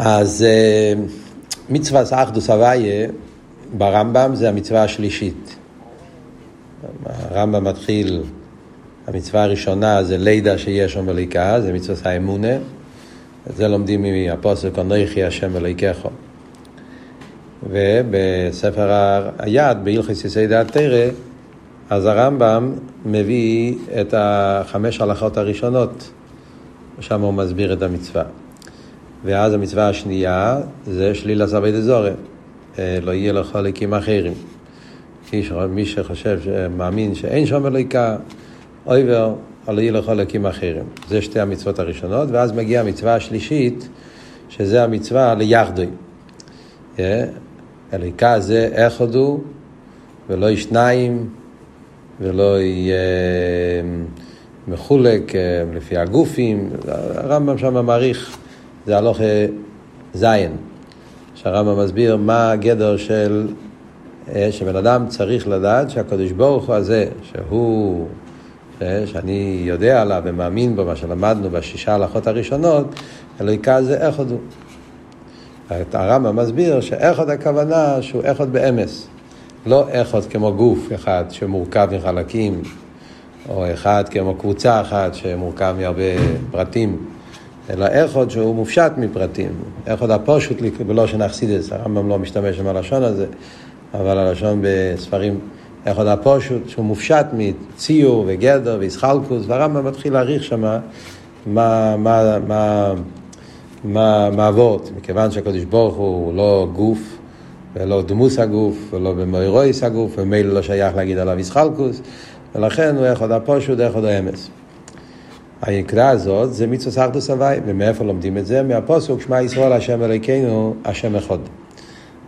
אז אה, מצווה סאחדוס הוויה ברמב"ם זה המצווה השלישית. הרמב"ם מתחיל, המצווה הראשונה זה לידה שיש שם אליקה, זה מצווה האמונה. את זה לומדים מהפוסק אנכי השם אלוהיכךו. ובספר היד, בהלכס יסי דעת תרא, אז הרמב"ם מביא את החמש הלכות הראשונות, שם הוא מסביר את המצווה. ואז המצווה השנייה זה שליל עשבי דזורי, אה, לא יהיה לך חלקים אחרים. מי שחושב, מאמין שאין שם אלוהיקה, אויבר, לא יהיה לך חלקים אחרים. זה שתי המצוות הראשונות, ואז מגיעה המצווה השלישית, שזה המצווה ליחדוי. אה, אלוהיקה זה אחד הוא, ולא שניים, ולא יהיה מחולק אה, לפי הגופים. הרמב"ם שם מעריך, זה הלוך זין, שהרמב"ם מסביר מה הגדר של, אה, שבן אדם צריך לדעת שהקדוש ברוך הוא הזה, שהוא, אה, שאני יודע עליו ומאמין בו, מה שלמדנו בשישה הלכות הראשונות, אלוהיקה זה אחד הוא. הרמב"ם מסביר שאיכות הכוונה שהוא איכות באמס. לא איכות כמו גוף אחד שמורכב מחלקים, או אחד כמו קבוצה אחת שמורכב מהרבה פרטים, אלא איכות שהוא מופשט מפרטים. איכות הפושוט בלושן אכסידס, הרמב"ם לא משתמש עם הלשון הזה, אבל הלשון בספרים, איכות הפושוט שהוא מופשט מציור וגדר ואיסחלקוס, והרמב"ם מתחיל להעריך שם מה, מה, מה, מה מה, אבות, מכיוון שהקדוש ברוך הוא לא גוף, ולא דמוס הגוף, ולא במוירויס הגוף, ומילא לא שייך להגיד עליו ישחלקוס, ולכן הוא יכול הפושוט, יכול האמס. הנקודה הזאת זה מצווה סחדוס הוואי, ומאיפה לומדים את זה? מהפוסוק שמע ישראל השם אלוקינו, השם אחד.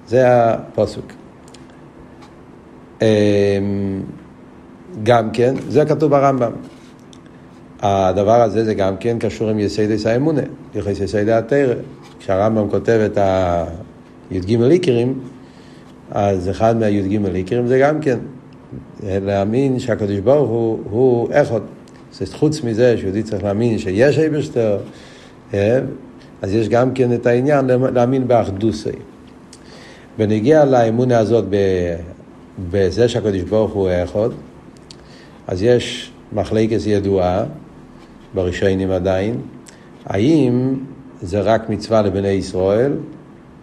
זה הפוסוק. אמ, גם כן, זה כתוב ברמב"ם. הדבר הזה זה גם כן קשור עם יסיידס האמונה, יחס יסיידי התרא. כשהרמב"ם כותב את הי"ג איקרים, אז אחד מהי"ג איקרים זה גם כן להאמין שהקדוש ברוך הוא, הוא אחד. חוץ מזה שיהודי צריך להאמין שיש אייברשטר, אה, אז יש גם כן את העניין להאמין באחדוסי. בנגיע לאמונה הזאת בזה שהקדוש ברוך הוא אחד, אז יש מחלקת ידועה בראשונים עדיין, האם זה רק מצווה לבני ישראל,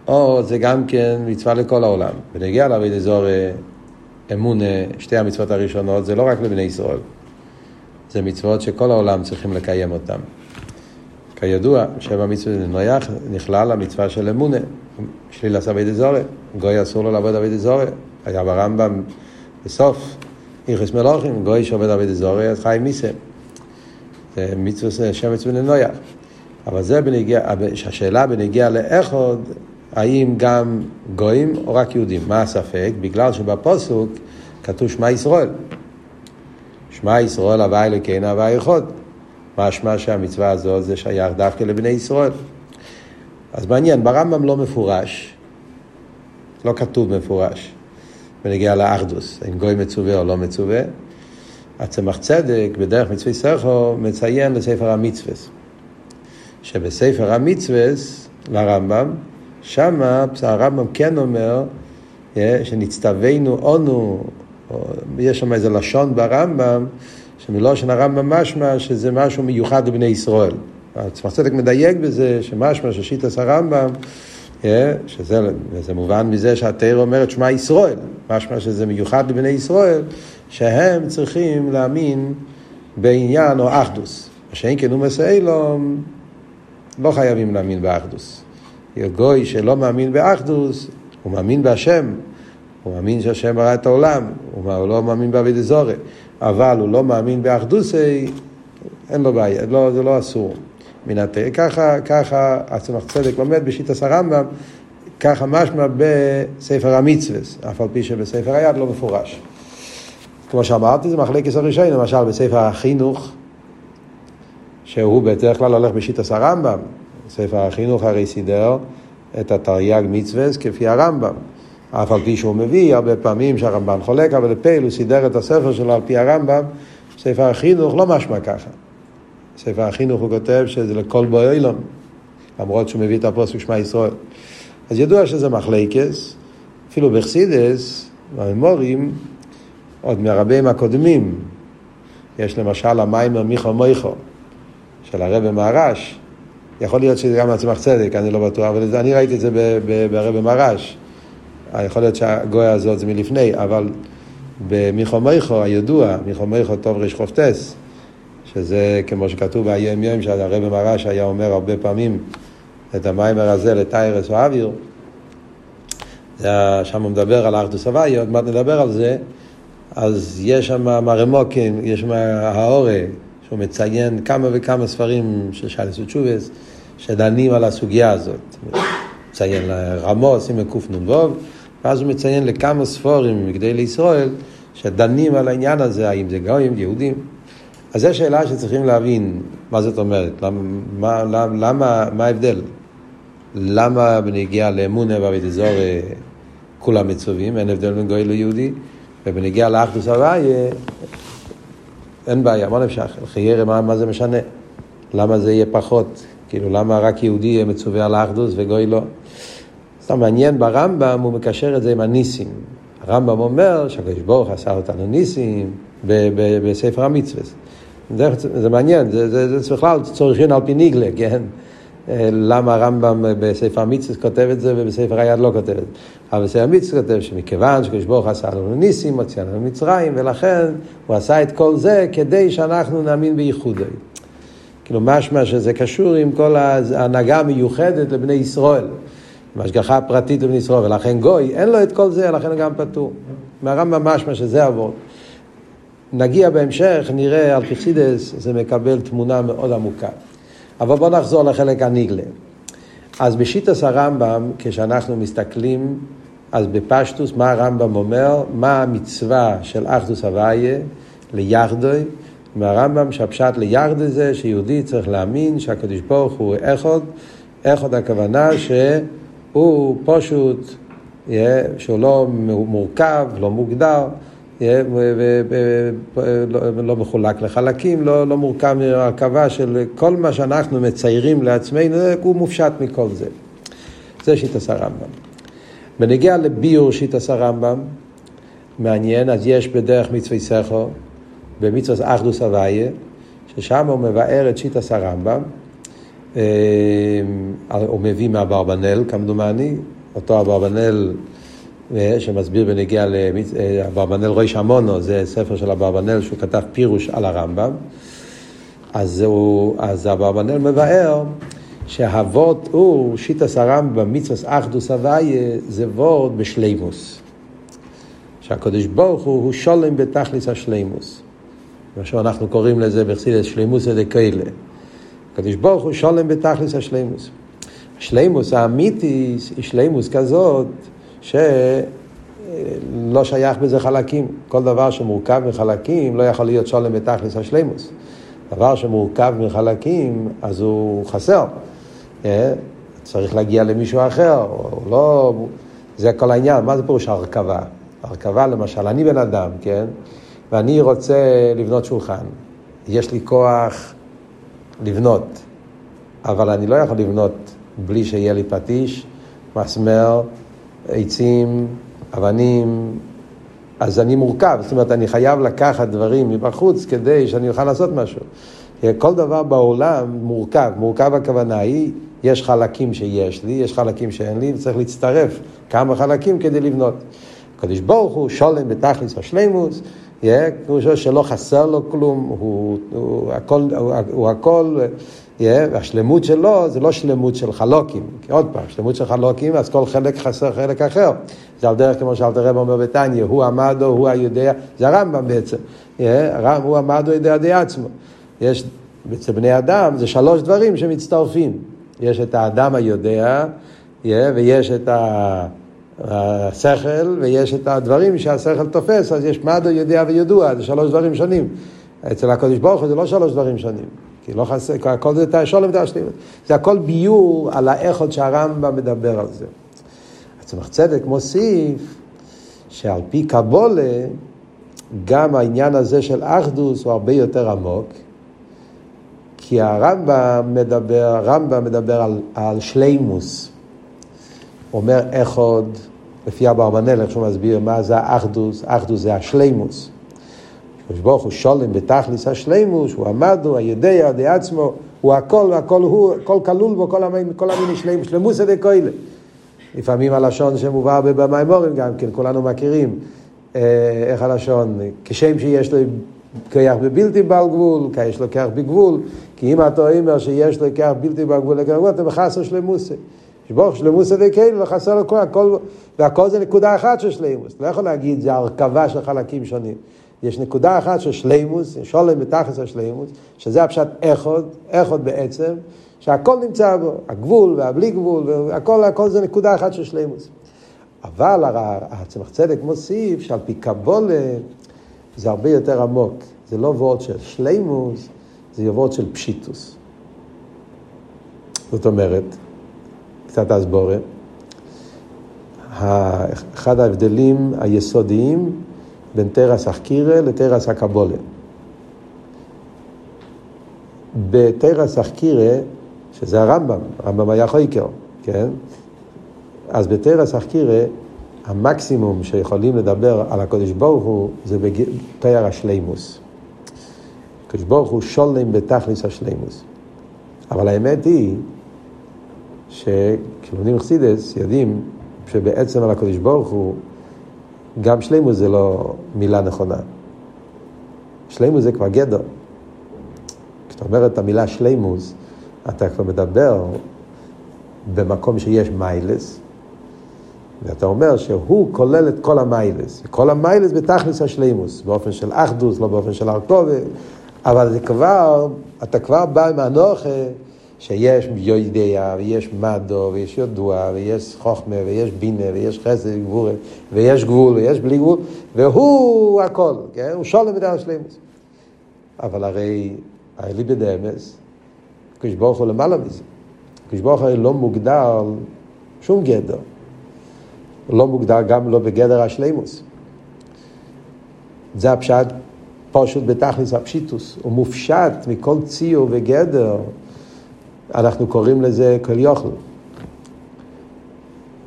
או זה גם כן מצווה לכל העולם. ונגיע לעבוד אזור אמון, שתי המצוות הראשונות, זה לא רק לבני ישראל. זה מצוות שכל העולם צריכים לקיים אותן. כידוע, שבע מצוות נויח נכלל המצווה של אמונה, שליל עשה אבי דזורי, גוי אסור לו לעבוד אבי דזורי, היה ברמב"ם בסוף, איכס מלוכים, גוי שעובד אבי דזורי, אז חי מיסם. זה מצווה שם מצווה לנויה. אבל זה בנגיע, השאלה בנגיע לאחוד, האם גם גויים או רק יהודים? מה הספק? בגלל שבפוסוק כתוב שמע ישראל. שמע ישראל הווה אלוקינו הווה אחד. משמע שהמצווה הזאת זה שייך דווקא לבני ישראל. אז מעניין, ברמב"ם לא מפורש, לא כתוב מפורש, בנגיע לאחדוס, אם גוי מצווה או לא מצווה. הצמח צדק, בדרך מצווה סכו, מציין לספר המצווה. שבספר המצווה, לרמב"ם, שמה הרמב"ם כן אומר אה, שנצטווינו אונו, יש שם איזה לשון ברמב"ם, שמלושן הרמב"ם משמע שזה משהו מיוחד לבני ישראל. הצמח צדק מדייק בזה שמשמע ששיטס הרמב"ם אה, שזה מובן מזה שהתרא אומרת שמע ישראל, משמע שזה מיוחד לבני ישראל, שהם צריכים להאמין בעניין או אחדוס. שאין כן אומס אילום, לא חייבים להאמין באחדוס. גוי שלא מאמין באחדוס, הוא מאמין בהשם, הוא מאמין שהשם ברא את העולם, הוא לא מאמין באבידי זורי, אבל הוא לא מאמין באחדוסי, אין לו בעיה, לא, זה לא אסור. התה. ככה, ככה הצמח צדק לומד בשיטת הרמב"ם, ככה משמע בספר המצווה, אף על פי שבספר היד לא מפורש. כמו שאמרתי, זה מחלקת הראשון, למשל בספר החינוך, שהוא בדרך כלל הולך בשיטת הרמב"ם. ספר החינוך הרי סידר את התרי"ג מצווה כפי הרמב"ם. אף על פי שהוא מביא הרבה פעמים שהרמב"ן חולק, אבל לפייל הוא סידר את הספר שלו על פי הרמב"ם, ספר החינוך לא משמע ככה. ספר החינוך הוא כותב שזה לכל בו אילון. למרות שהוא מביא את הפוסק שמע ישראל. אז ידוע שזה מחלקס, אפילו בחסידס, בממורים, עוד מהרבים הקודמים, יש למשל המים מיכו מויכו של הרבי מהרש, יכול להיות שזה גם עצמך צדק, אני לא בטוח, אבל אני ראיתי את זה ברבי מהרש. יכול להיות שהגוי הזאת זה מלפני, אבל במיכו מויכו הידוע, מיכו מויכו טוב ריש חופטס, שזה כמו שכתוב באיים יום, שהרבי מרש היה אומר הרבה פעמים את המיימר הזה לטיירס או אוויר, שם הוא מדבר על ארתוס הוואי, עוד מעט נדבר על זה, אז יש שם מרמוקין, יש שם האורה, שהוא מציין כמה וכמה ספרים של שאלס ותשובס, שדנים על הסוגיה הזאת. מציין רמוס עם קנ"ו, ואז הוא מציין לכמה ספורים מגדי לישראל, שדנים על העניין הזה, האם זה גויים, יהודים. אז זו שאלה שצריכים להבין מה זאת אומרת, למה, למה, למה מה ההבדל? למה בנגיעה לאמונה ואבידזור כולם מצווים, אין הבדל בין גוי ליהודי, ובנגיעה לאחדוס הוויה אין בעיה, מה נמשך? חיירה, מה, מה זה משנה? למה זה יהיה פחות? כאילו, למה רק יהודי יהיה מצווה על האחדוס וגוי לא? סתם מעניין, ברמב"ם הוא מקשר את זה עם הניסים. הרמב"ם אומר שהקדוש ברוך עשה אותנו ניסים בספר המצווה. זה, זה מעניין, זה, זה, זה בכלל צורכין על פי ניגלה, כן? למה הרמב"ם בספר המצווה כותב את זה ובספר היד לא כותב את זה. אבל בספר המצווה כותב שמכיוון שקדוש ברוך עשה לנו ניסים, הוציא לנו מצרים, ולכן הוא עשה את כל זה כדי שאנחנו נאמין בייחודו. כאילו משמע שזה קשור עם כל ההנהגה המיוחדת לבני ישראל. עם השגחה פרטית לבני ישראל, ולכן גוי, אין לו את כל זה, לכן הוא גם פטור. מהרמב"ם משמע שזה עבור. נגיע בהמשך, נראה על פרסידס, זה מקבל תמונה מאוד עמוקה. אבל בואו נחזור לחלק הניגלה. אז בשיטס הרמב"ם, כשאנחנו מסתכלים, אז בפשטוס, מה הרמב"ם אומר? מה המצווה של אחדוס הוויה ליחדוי? מהרמב"ם שהפשט ליחדוי זה שיהודי צריך להאמין שהקדוש ברוך הוא אחד, אחד הכוונה שהוא פשוט, שהוא לא מורכב, לא מוגדר. לא מחולק לחלקים, לא, לא מורכב מהרכבה של כל מה שאנחנו מציירים לעצמנו, הוא מופשט מכל זה. זה שיטת הרמב"ם. בנגיע לביור שיטת הרמב"ם, מעניין, אז יש בדרך מצווי סכו, במצוות אחדוס הוויה, ששם הוא מבאר את שיטת הרמב"ם, הוא מביא מהברבנל כמדומני, אותו אברבנל שמסביר בנגיע לאברבנל רויש עמונו, זה ספר של אברבנל שהוא כתב פירוש על הרמב"ם. אז, אז אברבנאל מבאר שהוורד הוא, שיטס הרמב"ם, מצווס אחדוס הוויה, זה וורד בשלימוס. שהקדוש ברוך הוא, הוא שולם בתכליס השלימוס. מה שאנחנו קוראים לזה בחסידס שלימוס דקיילה. הקדוש ברוך הוא שולם בתכליס השלימוס. השלימוס האמיתי היא שלימוס כזאת שלא שייך בזה חלקים. כל דבר שמורכב מחלקים לא יכול להיות שולם בתכלס השלימוס. דבר שמורכב מחלקים, אז הוא חסר. אה? צריך להגיע למישהו אחר, או לא... זה כל העניין. מה זה פירוש הרכבה? הרכבה, למשל, אני בן אדם, כן? ואני רוצה לבנות שולחן. יש לי כוח לבנות, אבל אני לא יכול לבנות בלי שיהיה לי פטיש, מסמר, עצים, אבנים, אז אני מורכב, זאת אומרת, אני חייב לקחת דברים מבחוץ כדי שאני אוכל לעשות משהו. כל דבר בעולם מורכב, מורכב הכוונה היא, יש חלקים שיש לי, יש חלקים שאין לי, וצריך להצטרף כמה חלקים כדי לבנות. הקדוש ברוך הוא שולם בתכלס השלימוס, כמו שלא חסר לו כלום, הוא, הוא, הכל, הוא, הוא הכל והשלמות שלו זה לא שלמות של חלוקים. כי עוד פעם, שלמות של חלוקים, אז כל חלק חסר חלק אחר. זה על דרך כמו שאלתר רב אומר בתניא, הוא עמדו, הוא היודע, זה הרמב"ם בעצם. הרמב"ם, הוא עמדו יודע די עצמו. יש, אצל בני אדם זה שלוש דברים שמצטרפים. יש את האדם היודע, ויש את השכל, ויש את הדברים שהשכל תופס, אז יש מדו יודע וידוע, זה שלוש דברים שונים. אצל הקדוש ברוך הוא זה לא שלוש דברים שונים. כי לא חסר, הכל זה שולם ותשלימות. זה הכל ביור על האיכות שהרמב"ם מדבר על זה. הצמח צדק מוסיף שעל פי קבולה, גם העניין הזה של אחדוס הוא הרבה יותר עמוק, כי הרמב"ם מדבר, הרמב"ם מדבר על, על שלימוס. אומר איך עוד, לפי אבא ארמנל, שהוא מסביר מה זה האחדוס, אחדוס זה השלימוס. הקדוש ברוך הוא שולם בתכליס השלימוס, הוא עמד, הוא הידע, די עצמו, הוא הכל, הכל הוא, הכל כלול בו, כל המין, כל המין שלימוס, שלמוס זה כהילה. לפעמים הלשון שמובא במימורים גם כן, כולנו מכירים. אה, איך הלשון? כשם שיש לו כיח בבלתי בעל גבול, יש לו כיח בגבול, כי אם אתה אומר שיש לו כיח בלתי בעל גבול, אתה בחסר שלמוסה. שבוך שלמוסה דקייל וחסר לו כל, הכל, והכל זה נקודה אחת של שלימוס. אתה לא יכול להגיד, זה הרכבה של חלקים שונים. יש נקודה אחת של שלימוס, שולם בתכלס השלימוס, שזה הפשט איכות, איכות בעצם, שהכל נמצא בו, הגבול והבלי גבול, והכל הכל זה נקודה אחת של שלימוס. אבל הצמח צדק מוסיף שעל פי קבולה זה הרבה יותר עמוק. זה לא וורד של שלימוס, זה וורד של פשיטוס. זאת אומרת, קצת הסבורה, אחד ההבדלים היסודיים בין תרס אחקירה לתרס הקבולה. בתרס אחקירה, שזה הרמב"ם, הרמב"ם היה חויקר, כן? אז בתרס אחקירה, המקסימום שיכולים לדבר על הקודש ברוך הוא זה בתאר השלימוס. הקודש ברוך הוא שולם בתכליס השלימוס. אבל האמת היא שכשלומדים חסידס יודעים שבעצם על הקודש ברוך הוא גם שלימוס זה לא מילה נכונה. שלימוס זה כבר גדר. כשאתה אומר את המילה שלימוס, אתה כבר מדבר במקום שיש מיילס, ואתה אומר שהוא כולל את כל המיילס. כל המיילס בתכלס השלימוס, באופן של אחדוס, לא באופן של ארכובה, אבל זה כבר, אתה כבר בא עם הנוכה שיש יודע, ויש מדו, ויש יודוע, ויש חוכמה, ויש בינה, ויש חסד וגבורה, ויש גבול, ויש בלי גבול, והוא הכל, כן? הוא שולם את השלימוס. אבל הרי האליבא דאמס, הקדוש ברוך הוא למעלה מזה. הקדוש ברוך הוא לא מוגדר שום גדר. הוא לא מוגדר גם לא בגדר השלימוס. זה הפשט פשוט בתכלס הפשיטוס. הוא מופשט מכל ציור וגדר. אנחנו קוראים לזה כל יוכל.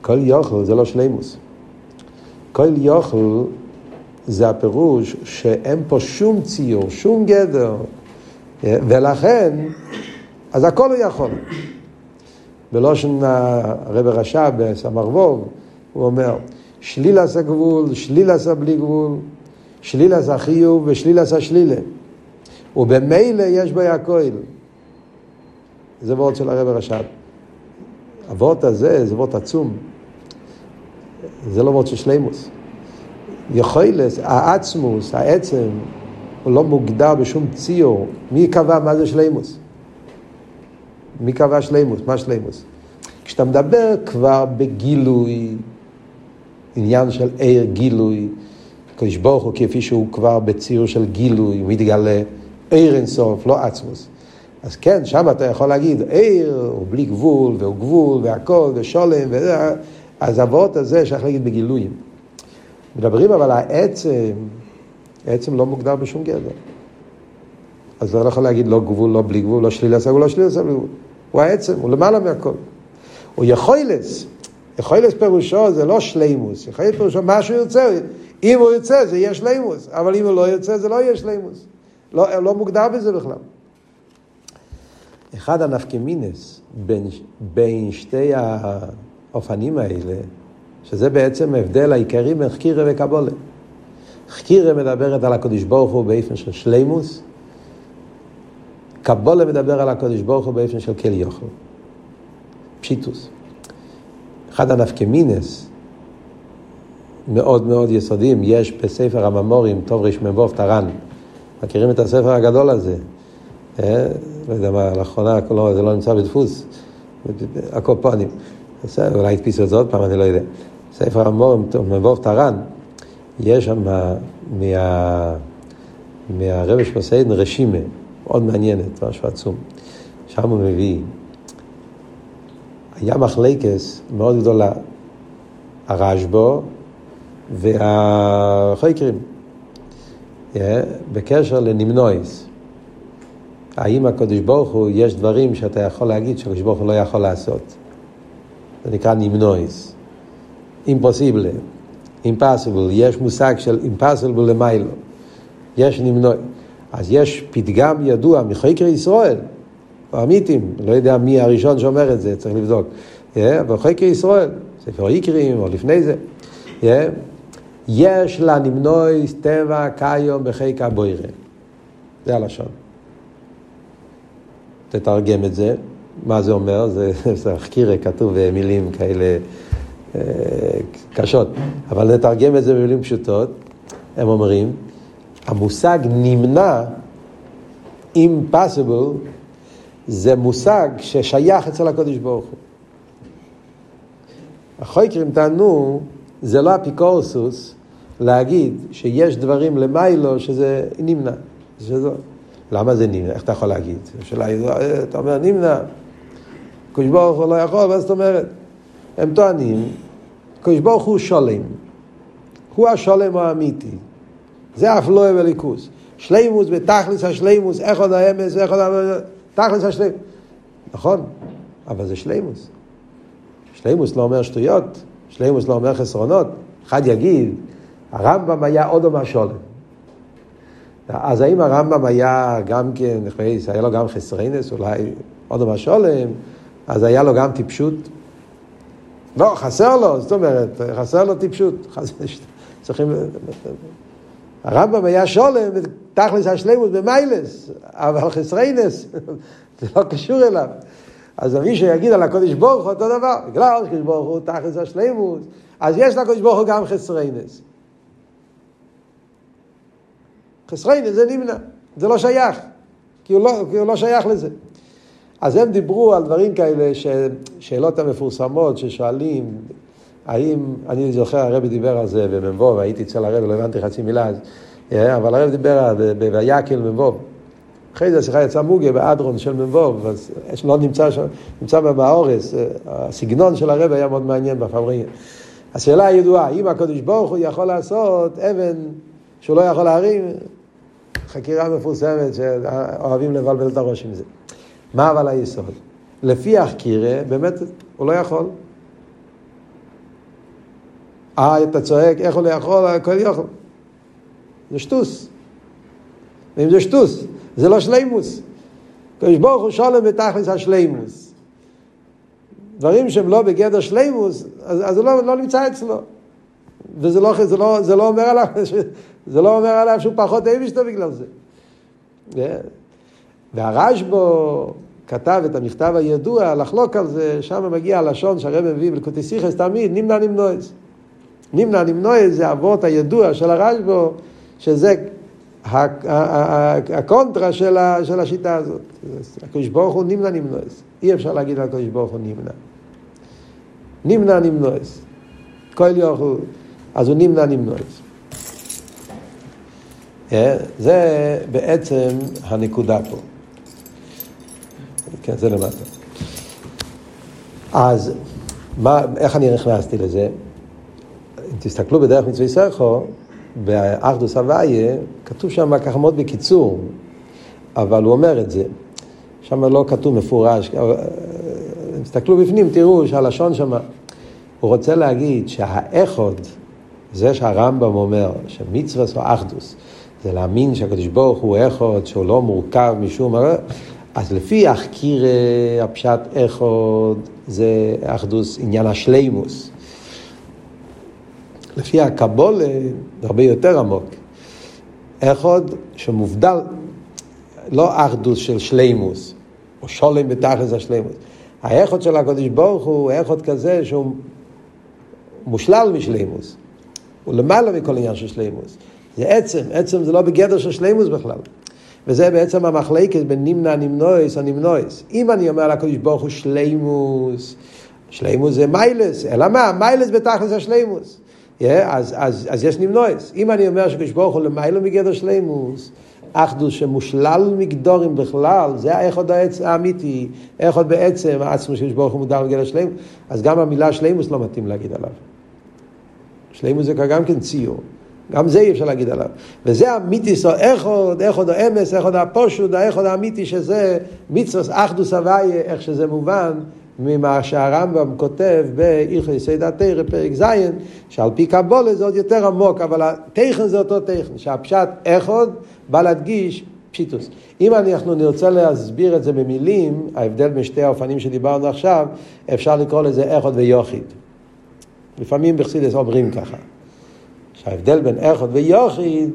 כל יוכל זה לא שלימוס. כל יוכל זה הפירוש שאין פה שום ציור, שום גדר, ולכן, אז הכל הוא יכול. בלושן הרב רש"ב, בסמ"ר הוא אומר, שליל עשה גבול, שליל עשה בלי גבול, שליל עשה חיוב ושליל עשה שלילה. ובמילא יש בה הכל. זה וורד של הרב הרש"ב. הוורד הזה זה וורד עצום. זה לא וורד של שלימוס. יכולס, העצמוס, העצם, הוא לא מוגדר בשום ציור. מי קבע מה זה שלימוס? מי קבע שלימוס? מה שלימוס? כשאתה מדבר כבר בגילוי, עניין של עיר גילוי, הקדוש ברוך הוא כפי שהוא כבר בציור של גילוי, הוא מתגלה עיר אינסוף, לא עצמוס. אז כן, שם אתה יכול להגיד, עיר הוא בלי גבול, והוא גבול, והכל, ושולם, וזה, אז הוואות הזה שייך להגיד בגילויים. מדברים אבל העצם, העצם לא מוגדר בשום גדר. אז אתה לא יכול להגיד לא גבול, לא בלי גבול, לא שלילה סגול, לא שלילה סגול. הוא העצם, הוא למעלה מהכל. הוא יכולס, יכולס פירושו זה לא שלימוס, יכולס פירושו מה שהוא ירצה, אם הוא ירצה זה יהיה שלימוס, אבל אם הוא לא ירצה זה לא יהיה שלימוס. לא, לא מוגדר בזה בכלל. אחד הנפקמינס בין, בין שתי האופנים האלה, שזה בעצם ההבדל העיקרי בין חקירה וקבולה. חקירה מדברת על הקדוש ברוך הוא באופן של שלימוס, קבולה מדבר על הקדוש ברוך הוא באופן של כל יוכל. פשיטוס. אחד הנפקמינס מאוד מאוד יסודיים יש בספר הממורים, טוב רמ"ו טרן. מכירים את הספר הגדול הזה? אה? לא יודע מה, לאחרונה זה לא נמצא בדפוס, הקופונים. אולי הדפיסו את זה עוד פעם, אני לא יודע. ספר הממורים, מ"ו טרן, יש שם מה... מהרבש מסעידן רשימה, מאוד מעניינת, משהו עצום. שם הוא מביא היה מחלקס מאוד גדולה, הרשב"ו והחויקרים, בקשר לנמנויס. האם הקדוש ברוך הוא, יש דברים שאתה יכול להגיד שהקדוש ברוך הוא לא יכול לעשות. זה נקרא נמנויס. אימפוסיבל, אימפסיבל, יש מושג של אימפסיבל למיילו. יש נמנוי. אז יש פתגם ידוע מחקר ישראל, האמיתים, לא יודע מי הראשון שאומר את זה, צריך לבדוק. Yeah, אבל חקר ישראל, ספר איקרים או לפני זה. Yeah, יש לה נמנוי טבע קיום בחיק הבוירה. זה הלשון. תתרגם את זה, מה זה אומר? זה, זה כתוב במילים כאלה אה, קשות, אבל נתרגם את זה במילים פשוטות. הם אומרים, המושג נמנע, impossible, זה מושג ששייך אצל הקודש ברוך הוא. החויקרים טענו, זה לא אפיקורסוס להגיד שיש דברים למיילו שזה נמנע. שזה... למה זה נמנע? איך אתה יכול להגיד? השאלה היא, אתה אומר נמנע, קדוש ברוך הוא לא יכול, מה זאת אומרת? הם טוענים, קדוש ברוך הוא שולם. הוא השולם האמיתי. זה אף לא אוהב הליכוס. שלימוס בתכלס השלימוס, איך עוד האמס, איך עוד האמס, תכלס השלימוס. נכון, אבל זה שלימוס. שלימוס לא אומר שטויות, שלימוס לא אומר חסרונות. אחד יגיד, הרמב"ם היה עוד מהשולם. אז האם הרמב"ם היה גם כן, היה לו גם חסרינס, אולי עוד מהשולם, אז היה לו גם טיפשות? לא, חסר לו, זאת אומרת, חסר לו טיפשות. צריכים... הרמב"ם היה שולם, תכלס השלימוס במיילס, אבל חסריינס, זה לא קשור אליו. אז מי שיגיד על הקודש ברוך הוא אותו דבר, בגלל שקודש ברוך הוא תכלס השלימוס, אז יש לקודש ברוך הוא גם חסריינס. חסריינס זה נמנע, זה לא שייך, כי הוא לא, כי הוא לא שייך לזה. אז הם דיברו על דברים כאלה, ש... שאלות המפורסמות ששואלים, האם, אני זוכר, הרבי דיבר על זה במ"ו, והייתי אצל הרבי, לא הבנתי חצי מילה אז, אה, אבל הרבי דיבר על בויקל מ"ו. אחרי זה השיחה יצאה מוגיה באדרון של מ"ו, אז לא נמצא שם, נמצא באורס, אה, הסגנון של הרבי היה מאוד מעניין בפבריה. השאלה הידועה, אם הקדוש ברוך הוא יכול לעשות אבן שהוא לא יכול להרים, חקירה מפורסמת שאוהבים לבלבל את הראש עם זה. מה אבל היסוד? לפי החקירה, באמת הוא לא יכול. אה, אתה צועק, איך הוא לא יכול? הכל יכול. זה שטוס. ואם זה שטוס, זה לא שלימוס. קדוש ברוך הוא שולם בתכלס השלימוס. דברים שהם לא בגדר שלימוס, אז, אז זה לא, לא נמצא אצלו. וזה לא, זה לא, זה לא אומר עליו, זה לא אומר עליו שהוא פחות אוהב אשתו בגלל זה. והרשב"ו כתב את המכתב הידוע לחלוק על זה, שם מגיע הלשון שהרב מביא בלקוטי סיכס תמיד, נמנע נמנועז. נמנע נמנועז זה אבות הידוע של הרשב"ו, שזה הקונטרה של, השיטה הזאת. הקדוש ברוך הוא נמנע נמנועז. אי אפשר להגיד על הקדוש ברוך הוא נמנע. נמנע נמנועז. כל יוכל, אז הוא נמנע נמנועז. אה, זה בעצם הנקודה פה. כן, זה למטה. אז מה, איך אני נכנסתי לזה? אם תסתכלו בדרך מצווי סכו, באחדוס אבייה, כתוב שם ככה מאוד בקיצור, אבל הוא אומר את זה. שם לא כתוב מפורש, תסתכלו בפנים, תראו שהלשון שם, הוא רוצה להגיד שהאחוד, זה שהרמב"ם אומר, שמצווה או אחדוס, זה להאמין שהקדוש ברוך הוא אחד, שהוא לא מורכב משום... אז לפי החקיר הפשט אחד, זה אחדוס עניין השלימוס. לפי הקבולה, הרבה יותר עמוק. אחד שמובדל, לא אחדוס של שלימוס, או שולם בתכלס השלימוס. האחד של הקדוש ברוך הוא אחד כזה שהוא מושלל משלימוס. הוא למעלה מכל עניין של שלימוס. זה עצם, עצם זה לא בגדר של שלימוס בכלל. וזה בעצם המחלקת בין נמנע נמנועס או נמנועס. אם אני אומר לקדוש ברוך הוא שלימוס, שלימוס זה מיילס, אלא מה? מיילס בתכלס השלימוס. Yeah, אז, אז, אז יש נמנועס. אם אני אומר שקדוש ברוך הוא למעלה מגדר שלימוס, אחדוס שמושלל מגדורים בכלל, זה האחד העץ האמיתי, האחד בעצם, העצמו שקדוש ברוך הוא מודע מגדר שלימוס, אז גם המילה שלימוס לא מתאים להגיד עליו. שלימוס זה גם כן ציור. גם זה אי אפשר להגיד עליו. וזה המיתיס או איכוד, איכוד או אמס, איכוד הפושוט, האיכוד האמיתי שזה מצווס אחדוס הוויה, איך שזה מובן ממה שהרמב"ם כותב בהלכי יסוד התרא, פרק ז', שעל פי קבולה זה עוד יותר עמוק, אבל התכן זה אותו תכן, שהפשט איכוד בא להדגיש פשיטוס. אם אנחנו נרצה להסביר את זה במילים, ההבדל בין שתי האופנים שדיברנו עכשיו, אפשר לקרוא לזה איכוד ויוחיד. לפעמים בחסידס אומרים ככה. שההבדל בין איכות ויוחיד,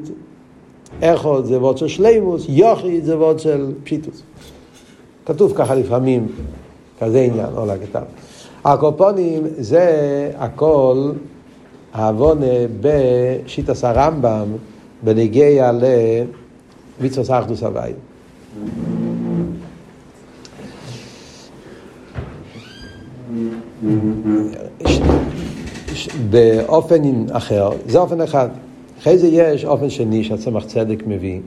איכות זה וורד של שלימוס, יוחיד זה וורד של פשיטוס. כתוב ככה לפעמים, כזה עניין, לא לכתב. הקופונים זה הכל העוונה בשיטס הרמב"ם בנגיע למצווה סחדוס הוואי. באופן אחר, זה אופן אחד. אחרי זה יש אופן שני שהצמח צדק מביא,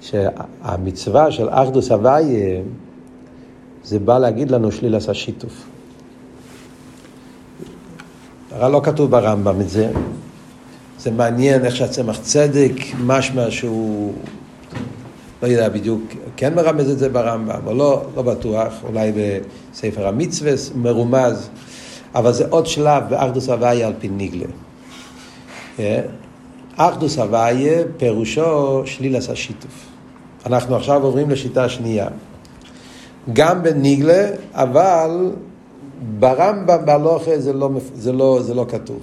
שהמצווה של אחדוס הוויה זה בא להגיד לנו שליל עשה שיתוף. הרי לא כתוב ברמב"ם את זה. זה מעניין איך שהצמח צדק, משמע שהוא, לא יודע בדיוק, כן מרמז את זה ברמב"ם, או לא, לא בטוח, אולי בספר המצווה מרומז. אבל זה עוד שלב באחדוס הוויה על פי ניגלה. אה? אחדוס הוויה פירושו שלילס השיתוף. אנחנו עכשיו עוברים לשיטה שנייה. גם בניגלה, אבל ברמב"ם, בהלוכה, זה לא, זה, לא, זה לא כתוב.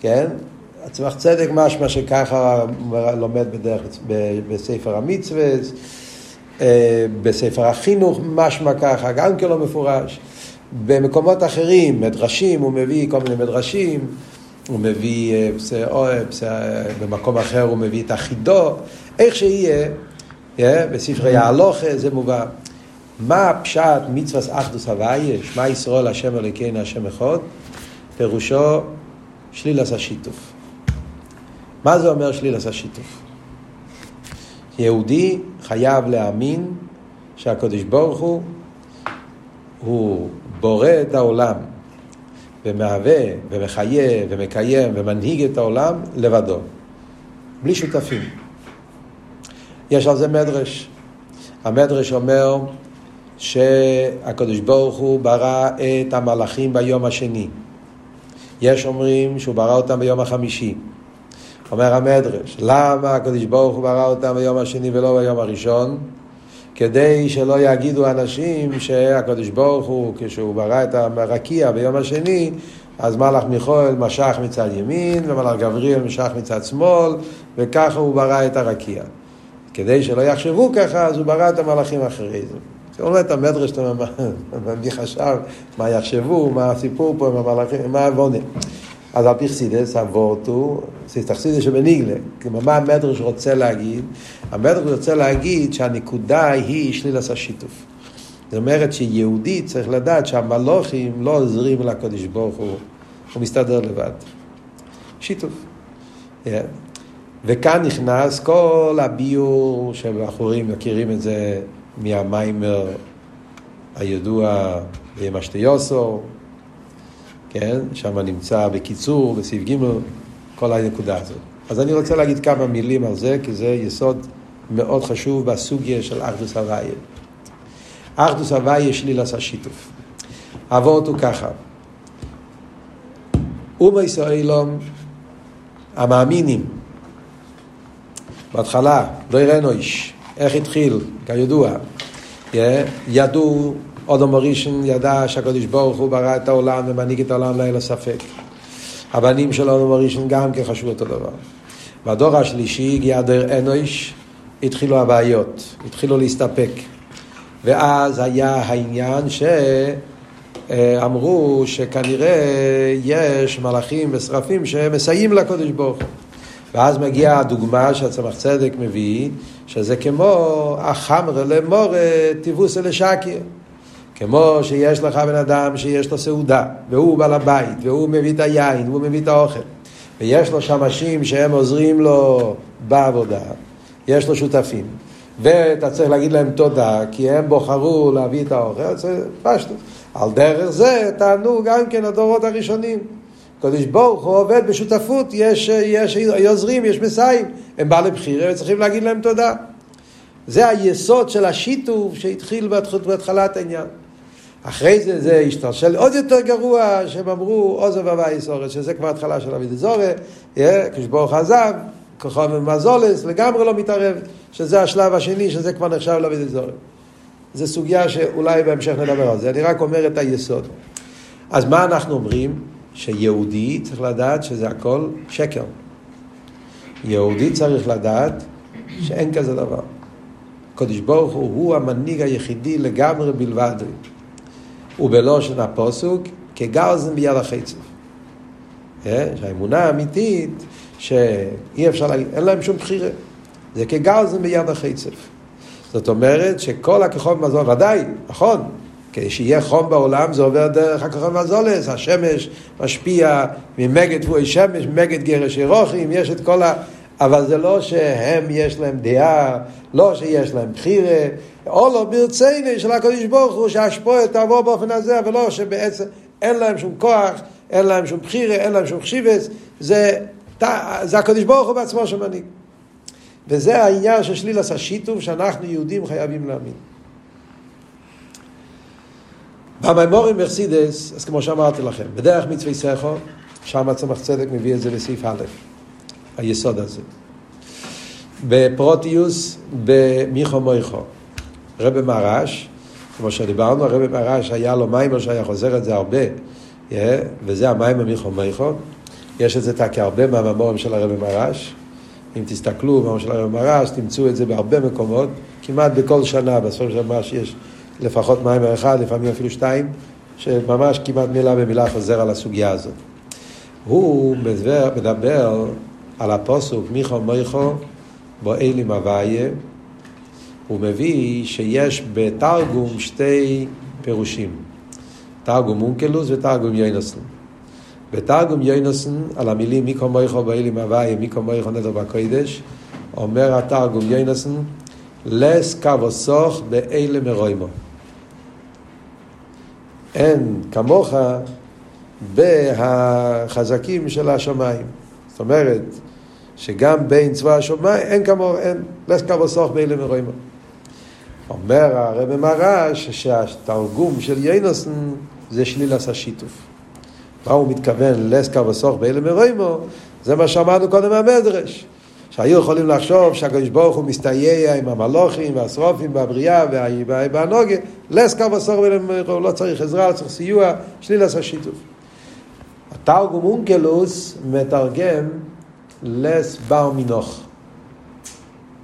כן? הצמח צדק משמע שככה לומד בדרך, בספר המצווה, אה, בספר החינוך משמע ככה, גם כן לא מפורש. במקומות אחרים, מדרשים, הוא מביא כל מיני מדרשים, הוא מביא, אה, אה, במקום אחר הוא מביא את החידו, איך שיהיה, אה, בספרי ההלוכה זה מובא. מה פשט מצווה אחדוס הוויה, שמע ישראל השם אלוקינו השם אחד, פירושו שלילס השיתוף. מה זה אומר שלילס השיתוף? יהודי חייב להאמין שהקדוש ברוך הוא הוא בורא את העולם ומהווה ומחיה ומקיים ומנהיג את העולם לבדו, בלי שותפים. יש על זה מדרש. המדרש אומר שהקדוש ברוך הוא ברא את המלאכים ביום השני. יש אומרים שהוא ברא אותם ביום החמישי. אומר המדרש, למה הקדוש ברוך הוא ברא אותם ביום השני ולא ביום הראשון? כדי שלא יגידו אנשים שהקדוש ברוך הוא, כשהוא ברא את הרקיע ביום השני, אז מלאך מיכואל משך מצד ימין, ומלאך גבריאל משך מצד שמאל, וככה הוא ברא את הרקיע. כדי שלא יחשבו ככה, אז הוא ברא את המלאכים אחרי זה. זה אומר את המדרש, מי חשב, מה יחשבו, מה הסיפור פה עם המלאכים, מה הבונה. אז על פי חסידס, הוורט הוא, חסידס שבניגלה. כלומר, מה המדרש רוצה להגיד? המדרש רוצה להגיד שהנקודה היא שלילת השיתוף. זאת אומרת שיהודי צריך לדעת שהמלוכים לא עוזרים לקדוש ברוך הוא, הוא מסתדר לבד. שיתוף. Yeah. וכאן נכנס כל הביור שבחורים מכירים את זה מהמיימר הידוע במשתיוסו, כן? שם נמצא בקיצור, בסעיף ג', כל הנקודה הזאת. אז אני רוצה להגיד כמה מילים על זה, כי זה יסוד מאוד חשוב בסוגיה של אחדוס הוויה. אחדוס הוויה שלילס השיתוף. אבות הוא ככה. אומה ישראלום, המאמינים, בהתחלה, לא יראינו איש, איך התחיל, כידוע, ידעו אודום הראשון ידע שהקדוש ברוך הוא ברא את העולם ומנהיג את העולם לאל הספק. הבנים של אודום הראשון גם כן חשבו אותו דבר. בדור השלישי הגיע דר אנוש, התחילו הבעיות, התחילו להסתפק. ואז היה העניין שאמרו שכנראה יש מלאכים ושרפים שמסייעים לקדוש ברוך הוא. ואז מגיעה הדוגמה שהצמח צדק מביא, שזה כמו החמרה למורה טיבוסה לשקיה. כמו שיש לך בן אדם שיש לו סעודה, והוא בעל הבית, והוא מביא את היין, והוא מביא את האוכל, ויש לו שמשים שהם עוזרים לו בעבודה, יש לו שותפים, ואתה צריך להגיד להם תודה, כי הם בוחרו להביא את האוכל, זה פשטות. על דרך זה טענו גם כן הדורות הראשונים. קדוש ברוך הוא עובד בשותפות, יש, יש יוזרים, יש מסייעים, הם בעלי בחירה וצריכים להגיד להם תודה. זה היסוד של השיתוף שהתחיל בהתחלת העניין. אחרי זה זה השתלשל עוד יותר גרוע, שהם אמרו עוזב הוואי סורת, שזה כבר התחלה של אבידי זורי, כשברוך עזב, כוכב ומזולס, לגמרי לא מתערב, שזה השלב השני, שזה כבר נחשב לאבידי זורי. זו סוגיה שאולי בהמשך נדבר על זה, אני רק אומר את היסוד. אז מה אנחנו אומרים? שיהודי צריך לדעת שזה הכל שקר. יהודי צריך לדעת שאין כזה דבר. הקדוש ברוך הוא הוא המנהיג היחידי לגמרי בלבד. ובלושן הפוסוק כגרזן ביד החצף. אה? שהאמונה האמיתית שאי אפשר להגיד, אין להם שום בחירה. זה כגרזן ביד החצף. זאת אומרת שכל הכחום מזון, ודאי, נכון, כשיהיה חום בעולם זה עובר דרך הכחום מזולס, השמש משפיע ממגד תבואי שמש, ממגד גרש ירוכים, יש את כל ה... אבל זה לא שהם יש להם דעה, לא שיש להם בחירה, או לא ברציני של הקדוש ברוך הוא שהשפועה תעבור באופן הזה, ולא שבעצם אין להם שום כוח, אין להם שום בחירה, אין להם שום חשיבס, זה, זה הקדוש ברוך הוא בעצמו שמנהיג. וזה העניין של שלילס השיתוף שאנחנו יהודים חייבים להאמין. במימורים מרסידס, אז כמו שאמרתי לכם, בדרך מצווי סכו, שם הצמח צדק מביא את זה בסעיף א', היסוד הזה. בפרוטיוס, במיכו מויכו. רבי מרש, כמו שדיברנו, הרבי מרש היה לו מים, שהיה חוזר את זה הרבה, וזה המים במיכו מויכו. יש את זה כהרבה מהממורים של הרבי מרש. אם תסתכלו במאמר של הרבי מרש, תמצאו את זה בהרבה מקומות, כמעט בכל שנה, בסוף של ממש יש לפחות מיימר אחד, לפעמים אפילו שתיים, שממש כמעט מילה במילה חוזר על הסוגיה הזאת. הוא מדבר, מדבר על הפוסוק מיכו מיכו בו אלים הוויה, הוא מביא שיש בתרגום שתי פירושים, תרגום אונקלוס ותרגום יוינסון. בתרגום יוינסון על המילים מיקו מויכו באלים הוויה, מיקו מויכו נדר בקוידש, אומר התרגום יוינסון, לס קו הסוך באלה מרוימו. אין כמוך בחזקים של השמיים. זאת אומרת, שגם בין צבא השמיים אין כמוך, אין לס קו הסוך באלה מרוימו. אומר הרב מרש שהתרגום של יינוסן זה שלילס השיתוף. מה הוא מתכוון לסקר וסוך באלה מרוימו? זה מה שאמרנו קודם מהמדרש. שהיו יכולים לחשוב שהקדוש ברוך הוא מסתייע עם המלוכים והשרופים והבריאה והנוגה, לסקר וסוך באלה מרוימו, לא צריך עזרה, לא צריך סיוע, שלילס השיתוף. התרגום אונקלוס מתרגם לס בר מינוך.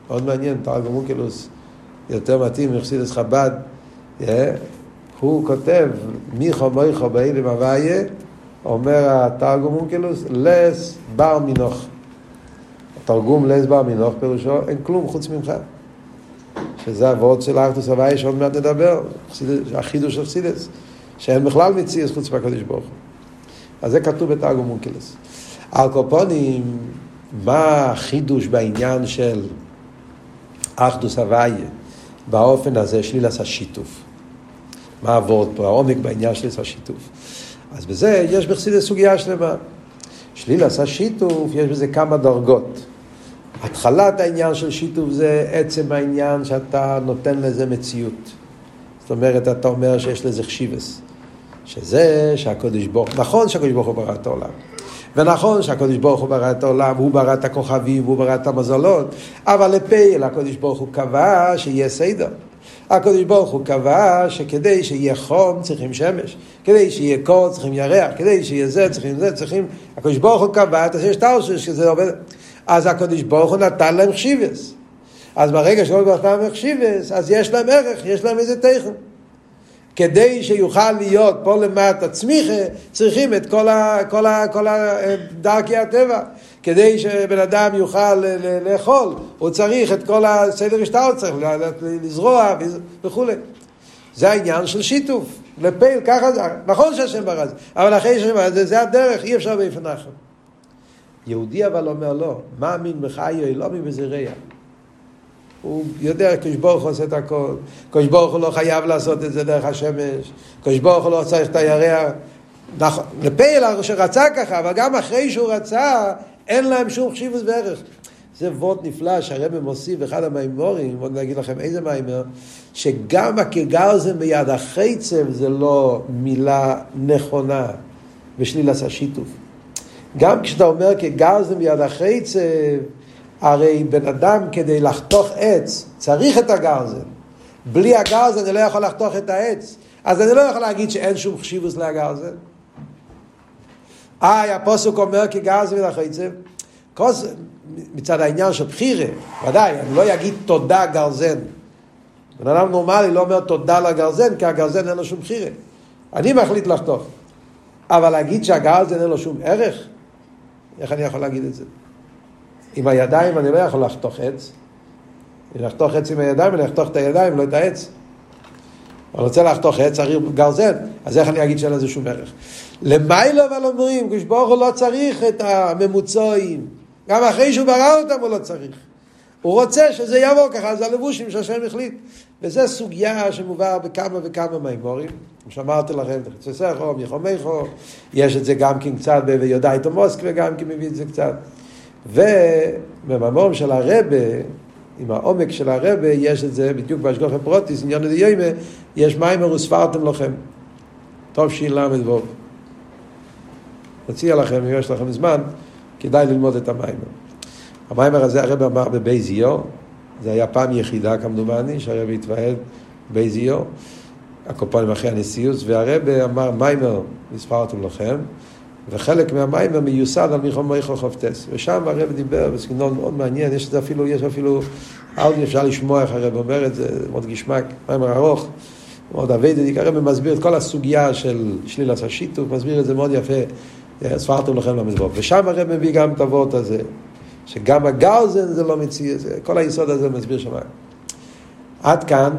מאוד מעניין, תרגום אונקלוס. יותר מתאים מחסידס חב"ד, הוא כותב מיכו מויכו באילם הוויה, אומר התרגום אונקלוס, לס בר מינוך. התרגום לס בר מינוך פירושו, אין כלום חוץ ממך. שזה הוורד של ארתוס הוויה שעוד מעט נדבר, החידוש של חסידס, שאין בכלל מציאס חוץ מהקדוש ברוך הוא. אז זה כתוב בתרגום אונקלוס. על קופונים, מה החידוש בעניין של אחדוס הוויה? באופן הזה שלילס השיתוף. מה עבוד פה, העומק בעניין שלילס השיתוף. אז בזה יש בחסידס סוגיה שלמה. שלילס השיתוף, יש בזה כמה דרגות. התחלת העניין של שיתוף זה עצם העניין שאתה נותן לזה מציאות. זאת אומרת, אתה אומר שיש לזה חשיבס. שזה שהקודש ברוך, נכון שהקודש ברוך הוא ברא את העולם. ונכון שהקדוש ברוך הוא ברא את העולם, הוא ברא את הכוכבים, הוא ברא את המזלות, אבל לפייל הקדוש ברוך הוא קבע שיהיה סדר. הקדוש ברוך הוא קבע שכדי שיהיה חום צריכים שמש, כדי שיהיה קור צריכים ירח, כדי שיהיה זה צריכים זה, צריכים... הקדוש ברוך הוא קבע את השש תרשוש שזה עובד. אז הקדוש ברוך הוא נתן להם חשיבס. אז ברגע שהוא נתן להם חשיבס, אז יש להם ערך, יש להם איזה תכן. כדי שיוכל להיות פה למטה צמיחה, צריכים את כל, ה, כל, ה, כל ה, דרכי הטבע. כדי שבן אדם יוכל לאכול, הוא צריך את כל הסדר השטר, צריך לזרוע וכולי. זה העניין של שיתוף. לפייל, ככה זה, נכון שהשם ברא זה, אבל אחרי שהשם ברא זה, זה הדרך, אי אפשר באיפן אחר. יהודי אבל אומר לא, מאמין בחיי אלוהים וזרע. הוא יודע, קדוש ברוך הוא עושה את הכל. קדוש ברוך הוא לא חייב לעשות את זה דרך השמש. קדוש ברוך הוא לא צריך את הירח. נכון, לפייל שרצה ככה, אבל גם אחרי שהוא רצה, אין להם שום חשיבות וערך. זה וורט נפלא שהרבא מוסיף באחד המימורים, בואו נגיד לכם איזה מימר, שגם הכגרזן ביד החצב זה לא מילה נכונה בשליל השיתוף. גם כשאתה אומר כגרזן ביד החצב, הרי בן אדם כדי לחתוך עץ צריך את הגרזן. בלי הגרזן אני לא יכול לחתוך את העץ. אז אני לא יכול להגיד שאין שום חשיבוס לגרזן. אה, הפוסק אומר כגרזן ביד החצב. מצד העניין של בחירה, ודאי, אני לא אגיד תודה גרזן. בן אדם נורמלי לא אומר תודה לגרזן, כי הגרזן אין לו שום בחירה. אני מחליט לחתוך. אבל להגיד שהגרזן אין לו שום ערך, איך אני יכול להגיד את זה? עם הידיים אני לא יכול לחתוך עץ. לחתוך עץ עם הידיים, אני אחתוך את הידיים, לא את העץ. אני רוצה לחתוך עץ, צריך גרזן, אז איך אני אגיד שאין לזה שום ערך? למיילו אבל אומרים, קדוש ברוך הוא לא צריך את הממוצעים. גם אחרי שהוא ברא אותם הוא לא צריך. הוא רוצה שזה יבוא ככה, זה הלבושים שהשם החליט. וזו סוגיה שמובאה בכמה וכמה מימורים. כמו שאמרתי לכם, בחצי סכו, מיכו יש את זה גם כן קצת ביודאיתו מוסקווה, גם כן מביא את זה קצת. ובממורים של הרבה, עם העומק של הרבה, יש את זה בדיוק באשגוכם פרוטיס, עניין יוימה, יש מיימר וספרתם לכם. טוב ש"ל"ו. מציע לכם, אם יש לכם זמן, כדאי ללמוד את המיימר. המיימר הזה הרב אמר בבייזיו, זה היה פעם יחידה כמדומני, שהרב התוועד בייזיו, הקופונים אחרי הנשיאות, והרב אמר מיימר, הסברתם לכם, וחלק מהמיימר מיוסד על מלחום מויכו חופטס. ושם הרב דיבר בסגנון מאוד מעניין, יש אפילו, יש אפילו אודיו, אפשר לשמוע איך הרב אומר את זה, מאוד גשמק, מיימר ארוך, מאוד אביידדיק, הרב מסביר את כל הסוגיה של שלילת השיתוף, מסביר את זה מאוד יפה. ספרתם לכם למזבוב. ושם הרב מביא גם את הוורט הזה, שגם הגרזן זה לא מציע, כל היסוד הזה מסביר שם. עד כאן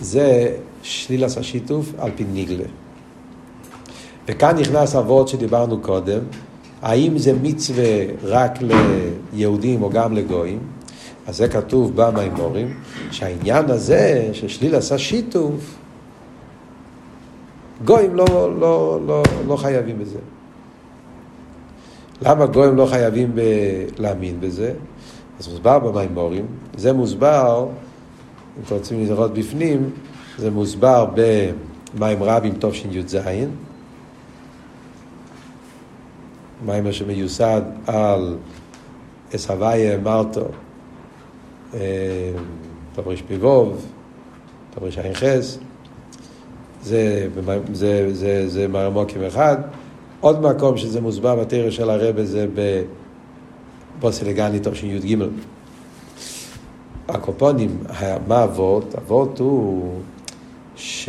זה שלילת השיתוף על פי ניגלה. וכאן נכנס הוורט שדיברנו קודם, האם זה מצווה רק ליהודים או גם לגויים? אז זה כתוב במימורים, שהעניין הזה של שלילת השיתוף, גויים לא, לא, לא, לא חייבים בזה. למה גויים לא חייבים ב- להאמין בזה? אז מוסבר במימורים, זה מוסבר, אם אתם רוצים לראות בפנים, זה מוסבר במים רבים תשי"ז, מיימר שמיוסד על אסהוויה מרטו, תמריש פיבוב, תמריש עין חס, זה, זה, זה, זה מרמוקים אחד. עוד מקום שזה מוסבר בתרא של הרבה זה בפוסלגני תשי"ג. הקופונים, מה אבות? אבות הוא ש...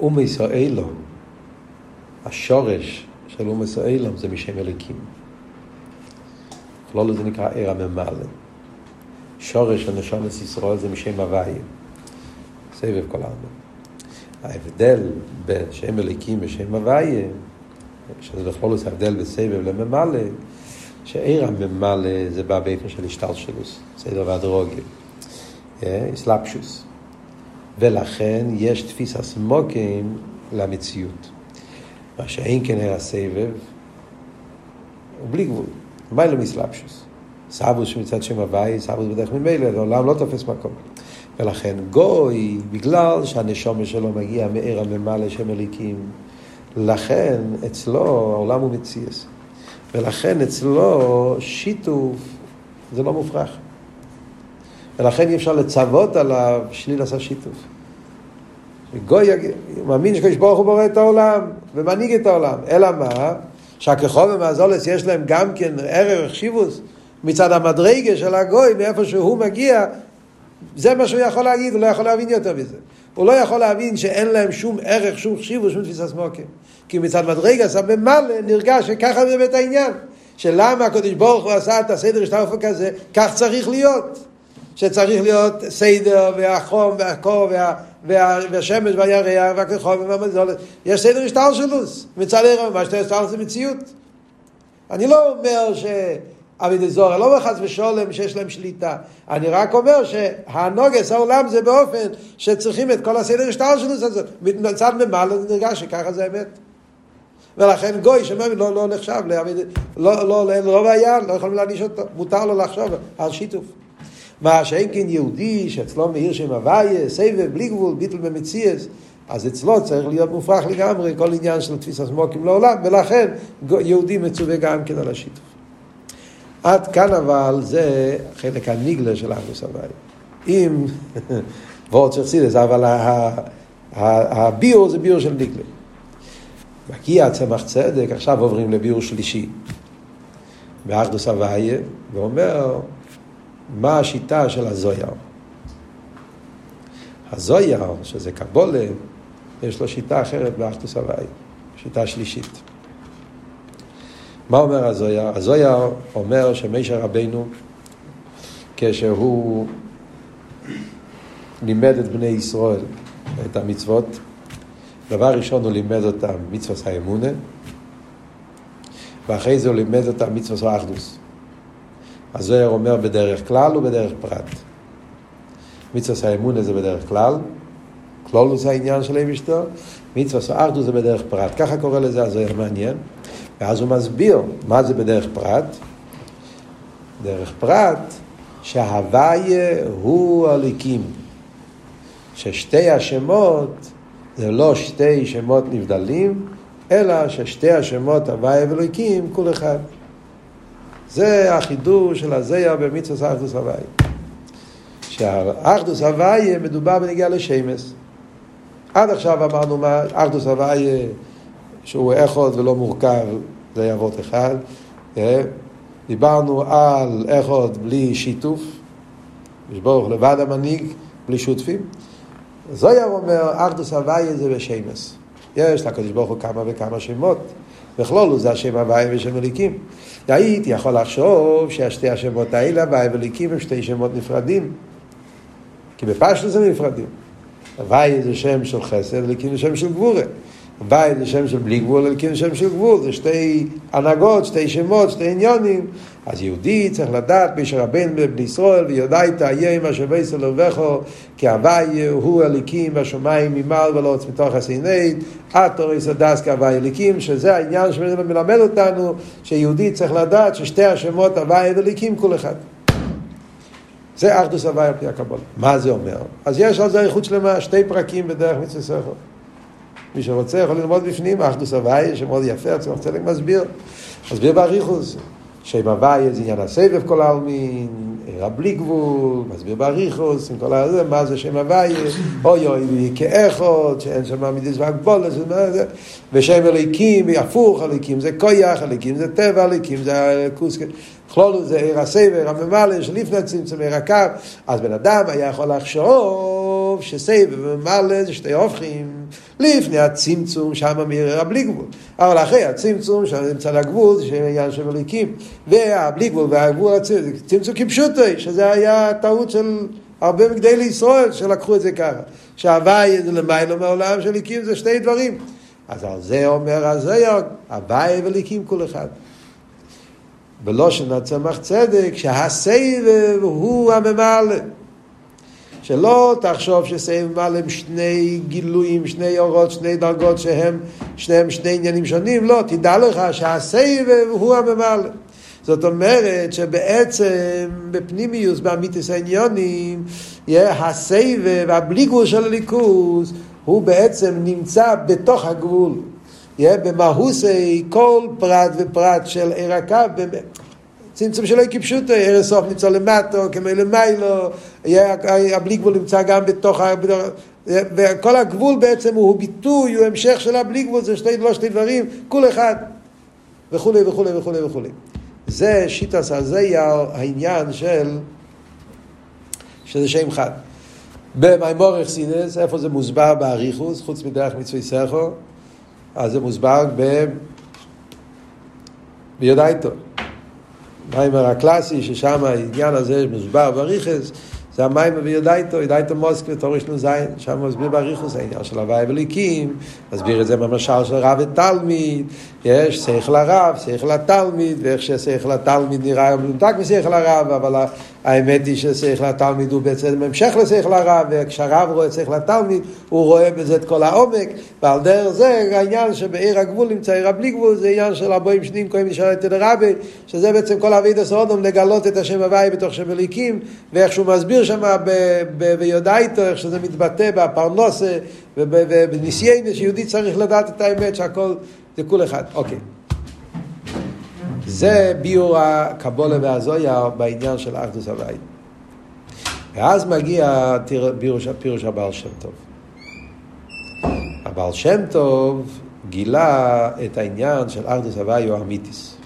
אום ישראלו, השורש של אום ישראלו זה משם אליקים. כלולו זה נקרא עיר הממלא. שורש של נשומת ישראל זה משם הוויה. סבב כל העולם. ההבדל בין שם אליקים ושם הוויה, שזה בכל זאת ההבדל בסבב לממלא, שעיר הממלא זה בא באופן של השתלשלוס, סדר והדרוגיה, אסלאפשוס. ולכן יש תפיסה סמוקים למציאות. מה שאין כן היה סבב, הוא בלי גבול, מה לא מסלאפשוס? סבוס שמצד שם הוואי, סבוס בדרך ממילא, העולם לא תופס מקום. ולכן גוי, בגלל שהנשומה שלו מגיע מעיר הממלא שם אליקים, לכן אצלו העולם הוא מציאס. ולכן אצלו שיתוף זה לא מופרך. ולכן אי אפשר לצוות עליו שליל עשה שיתוף. גוי מאמין שקדוש ברוך הוא בורא את העולם ומנהיג את העולם. אלא מה? שהכחול ומאזולס יש להם גם כן ערך שיבוס מצד המדרגה של הגוי, מאיפה שהוא מגיע, זה מה שהוא יכול להגיד, הוא לא יכול להבין יותר מזה. הוא לא יכול להבין שאין להם שום ערך, שום חשיבות, שום תפיסה סמוקה. כי מצד מדרגה, סבמלא, נרגש שככה זה באמת העניין. שלמה הקדוש ברוך הוא עשה את הסדר השתרפו כזה, כך צריך להיות. שצריך להיות סדר והחום והקור וה, וה, והשמש והירח והכחום והמזולת. יש סדר השתלשלוס. מצד הרב, מה שאתה השתלשלוס זה מציאות. אני לא אומר ש... אבי דזור, לא בחס ושולם שיש להם שליטה. אני רק אומר שהנוגס העולם זה באופן שצריכים את כל הסדר השטלשלוס הזאת. מצד ממעלה נרגש שככה זה אמת. ולכן גוי שמבין לא, לא נחשב, לא, לא, לא, לא בעיה, לא יכולים להעניש אותו, מותר לו לחשוב על שיתוף. מה שאין כן יהודי שאצלו מאיר שם הוויה, סבב, בלי גבול, ביטל במציאס, אז אצלו צריך להיות מופרך לגמרי כל עניין של תפיסת סמוקים לעולם, ולכן יהודי מצווה גם כן על השיתוף. עד כאן אבל זה חלק הניגלה של אחדוס הוויה. אם, ועוד צריך סידס, אבל הביור זה ביור של ניגלה. מגיע צמח צדק, עכשיו עוברים לביור שלישי. באחדוס הוויה, ואומר מה השיטה של הזויר. הזויר, שזה קבולה, יש לו שיטה אחרת באחדוס הוויה, שיטה שלישית. מה אומר הזויר? הזויר אומר שמישר רבנו, כשהוא לימד את בני ישראל את המצוות, דבר ראשון הוא לימד אותם מצוות האמונה, ואחרי זה הוא לימד אותם מצוות האחדוס. הזוהר אומר בדרך כלל ובדרך פרט. מצוות האמונה זה בדרך כלל, כלולוס העניין של אבישתו, מצוות האחדוס זה בדרך פרט. ככה קורא לזה הזוהר מעניין. ואז הוא מסביר מה זה בדרך פרט. דרך פרט שההוויה הוא הליקים. ששתי השמות זה לא שתי שמות נבדלים, אלא ששתי השמות הוויה ואלוקים כול אחד. זה החידוש של הזיה במצווה אחדוס הוויה. שהאחדוס הוויה מדובר בנגיעה לשמס. עד עכשיו אמרנו מה אחדוס הוויה שהוא אחד ולא מורכב, זה היה אבות אחד. אה? דיברנו על אחד בלי שיתוף, ברוך לבד המנהיג, בלי שותפים. זויר אומר, אחדוס הוויה זה בשמס. יש לקדוש ברוך הוא כמה וכמה שמות, בכלול זה השם הוויה ושם אליקים. הייתי יכול לחשוב שהשתי השמות האלה, הוויה ואליקים, הם שתי שמות נפרדים. כי בפשטו זה נפרדים. הוויה זה שם של חסד, אליקים זה שם של גבורה. בית זה שם של בלי גבול, אלוקים שם של גבול, זה שתי הנהגות, שתי שמות, שתי עניונים. אז יהודי צריך לדעת מי שרבן בבני ישראל, ויודע את האיים אשר בייסר לבכו, כי הווי הוא הליקים בשמיים ממעל ולא עוץ מתוך הסינית, עטור יסדס כהווי הליקים, שזה העניין שמלמד אותנו, שיהודי צריך לדעת ששתי השמות הווי וליקים כל אחד. זה אחדוס הווי על פי הקבולה. מה זה אומר? אז יש על זה איכות שלמה, שתי פרקים בדרך מצווה ספר. מי שרוצה יכול ללמוד בפנים, אחדוס הוויה, שמאוד יפה, הצמח צדק מסביר. מסביר באריכוס. שם הוויה זה עניין הסבב כל העלמין, עירה בלי גבול, מסביר באריכוס, עם כל הזה, מה זה שם הוויה, אוי אוי כאחות, שאין שם מידיס והגבולת, ושם אליקים, הפוך אליקים, זה כויח, אליקים זה טבע, אליקים זה קוסקה. כלולו זה עיר הסבר, הממלא, שלפני צמצום עיר הקו, אז בן אדם היה יכול לחשוב שסבב וממלא זה שתי הופכים, לפני הצמצום שם מעיר הבלי גבול. אבל אחרי הצמצום שם נמצא לגבול, זה עניין של מליקים, והבלי גבול והגבול, צמצום כפשוטו, שזה היה טעות של הרבה מגדי לישראל שלקחו את זה ככה. שהוואי זה למיילו מעולם של ליקים זה שתי דברים. אז על זה אומר הזויר, הוואי וליקים כל אחד. בלושן הצמח צדק, שהסבב הוא הממלא. שלא תחשוב שסבב ממלא הם שני גילויים, שני אורות, שני דרגות שהם שניהם שני עניינים שונים, לא, תדע לך שהסבב הוא הממלא. זאת אומרת שבעצם בפנימיוס, באמיתיס העניונים, הסבב, הבלי גבול של הליכוז, הוא בעצם נמצא בתוך הגבול. במהוסי כל פרט ופרט של עיר הקו, צמצום שלא כפשוטו, ערש סוף נמצא למטו, כמו למיילו, הבלי גבול נמצא גם בתוך, וכל הגבול בעצם הוא ביטוי, הוא המשך של הבלי גבול, זה שתי, לא שתי דברים, כול אחד, וכולי וכולי וכולי וכולי. זה שיטס הזה העניין של, שזה שם חד. במימור אכסידס, איפה זה מוסבר באריכוס, חוץ מדרך מצווי סכו, אז זה מוסבר ב... ביודעיתו. המיימר הקלאסי, ששם העניין הזה מוסבר בריכס, זה זה המים ויודע איתו, ידע איתו מוסקבה, תורש נ"ז, שם מסביר באריכוס העניין של הוואי וליקים, מסביר את זה במשל של רב ותלמיד, יש שכל הרב, שכל התלמיד, ואיך ששכל התלמיד נראה מנותק משכל הרב, אבל האמת היא ששכל התלמיד הוא בעצם המשך לשכל הרב, וכשהרב רואה שכל התלמיד, הוא רואה בזה את כל העומק, ועל דרך זה העניין שבעיר הגבול נמצא עיר הבלי גבול, זה עניין של ארבעים שנים קוראים נשאר את רבי, שזה בעצם כל אבידע סודום לגלות את השם הוואי בתוך שם אליקים, ואיך שהוא מסביר שם ויודע איתו, איך שזה מתבטא בפרנוסה ובניסיינה, שיהודי צריך לדעת את האמת שהכל זה כול אחד. אוקיי. זה ביור הקבולה והזויה בעניין של אחדוס הוואי. ואז מגיע פירוש, פירוש הבעל שם טוב. הבעל שם טוב גילה את העניין של אחדוס הוואי או אמיתיס.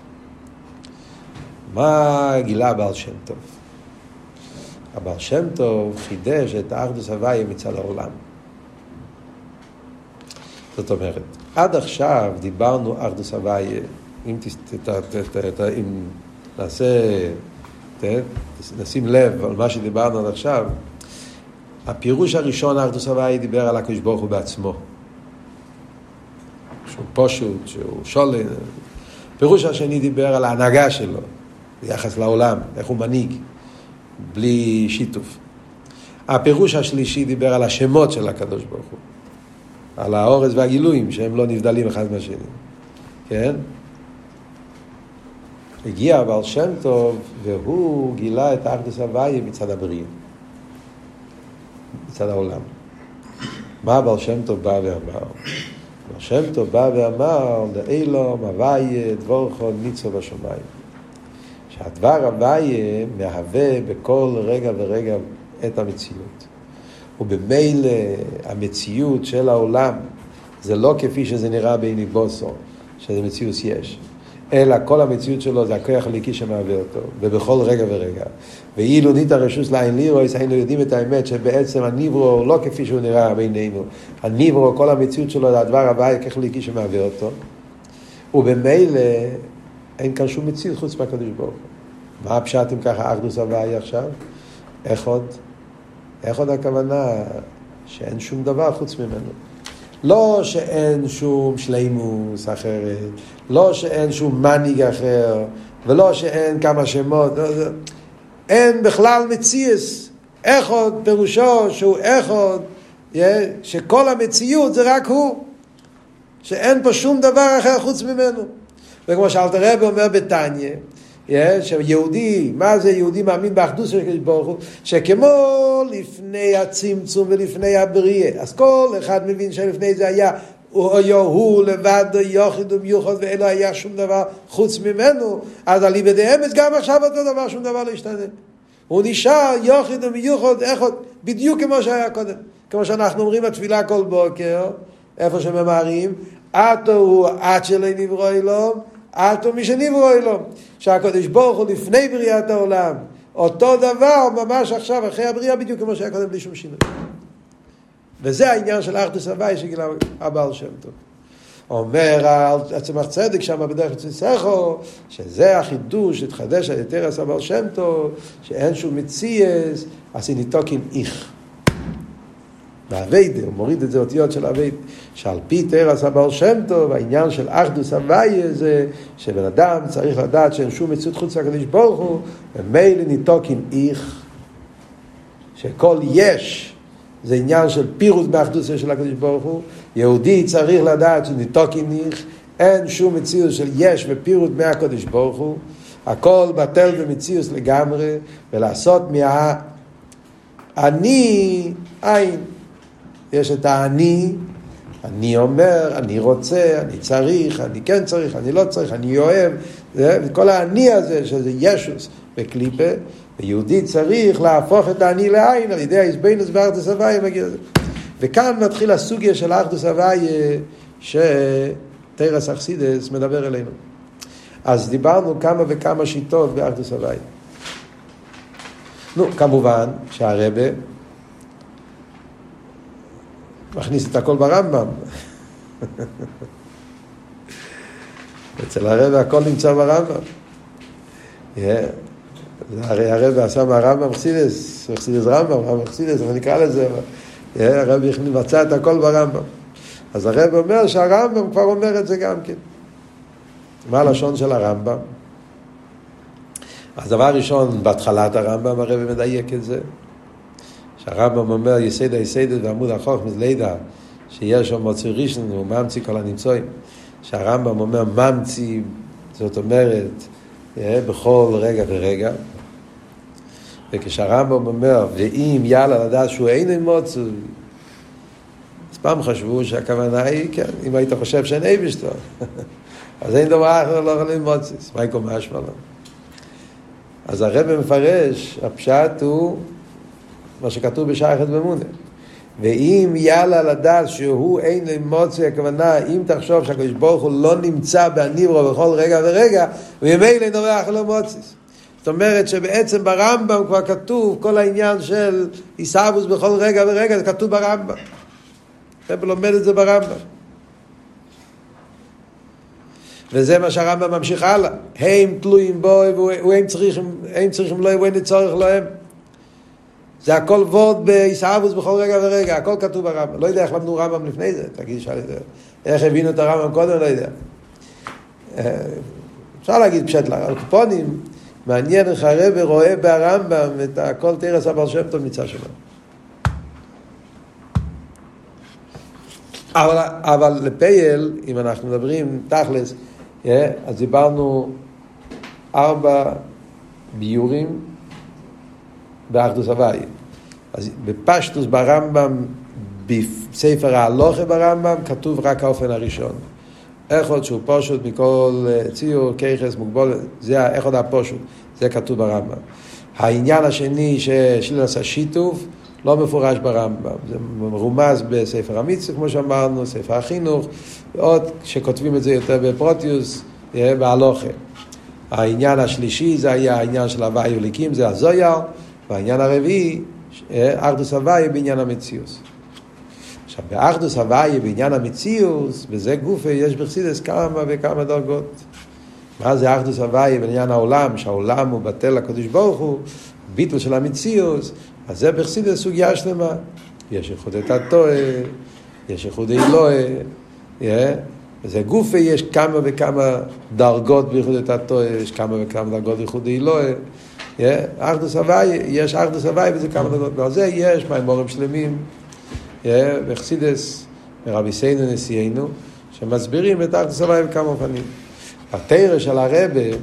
מה גילה הבעל שם טוב? הבעל שם טוב חידש את האחדוס הוואי מצד העולם. זאת אומרת, עד עכשיו דיברנו אחדוס הוואי, אם, נעשה, נשים לב על מה שדיברנו עד עכשיו, הפירוש הראשון אחדוס הוואי דיבר על הקדוש ברוך הוא בעצמו. שהוא פושוט, שהוא שולן. הפירוש השני דיבר על ההנהגה שלו, ביחס לעולם, איך הוא מנהיג, בלי שיתוף. הפירוש השלישי דיבר על השמות של הקדוש ברוך הוא. על האורז והגילויים, שהם לא נבדלים אחד מהשני. כן? הגיע הבעל שם טוב, והוא גילה את האחדוס הוויה מצד הבריאה, מצד העולם. מה הבעל שם טוב בא ואמר? הבעל שם טוב בא ואמר, לאילום הוויה דבורכו ניצו בשמיים. שהדבר הוויה מהווה בכל רגע ורגע את המציאות. ובמילא המציאות של העולם זה לא כפי שזה נראה בעיני בוסו, שזה מציאות יש, אלא כל המציאות שלו זה הכוח הליקי שמהווה אותו, ובכל רגע ורגע. ואילו נית הרשוס לעין לירויס, היינו יודעים את האמת שבעצם הניברו לא כפי שהוא נראה בעינינו. הניברו, כל המציאות שלו זה הדבר הבא, הכוח הליקי שמהווה אותו. ובמילא אין כאן שום מציאות חוץ מהקדוש ברוך הוא. מה הפשט אם ככה אחדוס הוואי עכשיו? איך עוד? איך עוד הכוונה שאין שום דבר חוץ ממנו? לא שאין שום שלימוס אחרת, לא שאין שום מנהיג אחר, ולא שאין כמה שמות, לא, לא. אין בכלל מציאס. איך עוד פירושו שהוא איך עוד, שכל המציאות זה רק הוא, שאין פה שום דבר אחר חוץ ממנו. וכמו שאלתר רבי אומר בתניא, שיהודי, מה זה יהודי מאמין באחדות של הקדוש ברוך הוא? שכמו לפני הצמצום ולפני הבריאה, אז כל אחד מבין שלפני זה היה הוא, הוא לבד יוחיד ומיוחד ואין היה שום דבר חוץ ממנו, אז על איבדי אמץ גם עכשיו אותו דבר, שום דבר לא השתנה. הוא נשאר יוחיד ומיוחד, איך עוד, בדיוק כמו שהיה קודם. כמו שאנחנו אומרים בתפילה כל בוקר, איפה שממהרים, עתו הוא עד שלא נברוא אלום, עתו מי שנברוא אלום. שהקדוש ברוך הוא לפני בריאת העולם, אותו דבר ממש עכשיו אחרי הבריאה בדיוק כמו שהיה קודם בלי שום שינוי. וזה העניין של אחדוס הוואי שגילה הבעל שם טוב. אומר הצמח צדק שם בדרך לצלסכו, שזה החידוש שהתחדש על יתר עשה בעל שם טוב, שאין שום מציאס, ניתוק עם איך. באביידה, הוא מוריד את זה אותיות של אביידה, שעל פי תרס הבעל שם טוב, העניין של אחדוס הוויה זה שבן אדם צריך לדעת שאין שום מציאות חוץ לקדוש ברוך הוא, ומילא ניתוק עם איך, שכל יש זה עניין של פירוס באחדוס של הקדוש ברוך הוא, יהודי צריך לדעת שניתוק עם איך, אין שום מציאות של יש ופירוט מהקדוש ברוך הוא, הכל בטל במציאות לגמרי, ולעשות מהאני עין. יש את האני, אני אומר, אני רוצה, אני צריך, אני כן צריך, אני לא צריך, אני אוהב, וכל האני הזה, שזה ישוס בקליפה, ויהודי צריך להפוך את האני לעין על ידי האיזבנוס וארדוס לזה. וכאן מתחיל הסוגיה של ארדוס הוויה שתרס אכסידס מדבר אלינו. אז דיברנו כמה וכמה שיטות בארדוס הוויה. נו, כמובן שהרבה מכניס את הכל ברמב"ם. אצל הרב הכל נמצא ברמב"ם. הרי הרב עשה מהרמב"ם חסידס, חסידס רמב"ם, רמב"ם חסידס, איך נקרא לזה? הרב מצא את הכל ברמב"ם. אז הרב אומר שהרמב"ם כבר אומר את זה גם כן. מה הלשון של הרמב"ם? אז דבר ראשון, בהתחלת הרמב"ם הרב מדייק את זה. שהרמב"ם אומר יסיידא יסיידא בעמוד החוכמס לידע שיש שם מוציא ראשון הוא ממציא כל הנמצואים. שהרמב"ם אומר ממציא, זאת אומרת, אה, בכל רגע ורגע. וכשהרמב"ם אומר, ואם יאללה לדעת שהוא אין מוציא, אז פעם חשבו שהכוונה היא, כן, אם היית חושב שאין אייבשטר, אז אין דבר אחר לא יכול ללמוד סיס. מה יקום משמע? אז הרב מפרש, הפשט הוא מה שכתוב בשייכת במונה. ואם יאללה לדעת שהוא אין אמוציה, הכוונה, אם תחשוב שהקדוש ברוך הוא לא נמצא בהניברו בכל רגע ורגע, וממילא נורח לו מוציס. זאת אומרת שבעצם ברמב"ם כבר כתוב כל העניין של עיסאוווס בכל רגע ורגע, זה כתוב ברמב"ם. הרב לומד את זה ברמב"ם. וזה מה שהרמב"ם ממשיך הלאה. הם תלויים בו, והם צריכים, הם צריכים לו, ואין צורך להם. זה הכל וורד בעיסאוווס בכל רגע ורגע, הכל כתוב ברמב"ם. לא יודע איך למדו רמב"ם לפני זה, תגיד, שאל את זה. איך הבינו את הרמב"ם קודם, לא יודע. אה, אפשר להגיד פשט לקופונים, מעניין איך הרב רואה ברמב"ם את הכל תרס הבעל שם טוב מצד שלו. אבל, אבל לפייל, אם אנחנו מדברים תכלס, yeah, אז דיברנו ארבע ביורים באחדוס הוואי. אז בפשטוס ברמב"ם, בספר ההלוכה ברמב"ם, כתוב רק האופן הראשון. איך עוד שהוא פשוט מכל אה, ציור, כיכס, מוגבול, זה עוד הפשוט, זה כתוב ברמב"ם. העניין השני ששלילס השיתוף, לא מפורש ברמב"ם, זה מרומז בספר המצווה, כמו שאמרנו, ספר החינוך, ועוד שכותבים את זה יותר בפרוטיוס, בהלוכה. העניין השלישי זה היה העניין של הוואי וליקים, זה הזויר, והעניין הרביעי, אחדוס הוואי בעניין המציאוס. עכשיו, באחדוס הוואי בעניין המציאוס, בזה גופה יש בחסידס כמה וכמה דרגות. מה זה אחדוס הוואי בעניין העולם, שהעולם הוא בטל לקדוש ברוך הוא, ביטל של המציאוס, אז זה בחסידס סוגיה שלמה. יש איחוד את התועה, יש איחוד אלוהה, וזה גופה יש כמה וכמה דרגות באיחוד את התועה, יש כמה וכמה דרגות באיחוד אלוהה. אחדוס הוואי, יש אחדוס הוואי וזה כמה דרגות, ועל זה יש מימורים שלמים, וחסידס, מרבי סיינו נשיאנו, שמסבירים את אחדוס הוואי בכמה אופנים. התרא של הרבה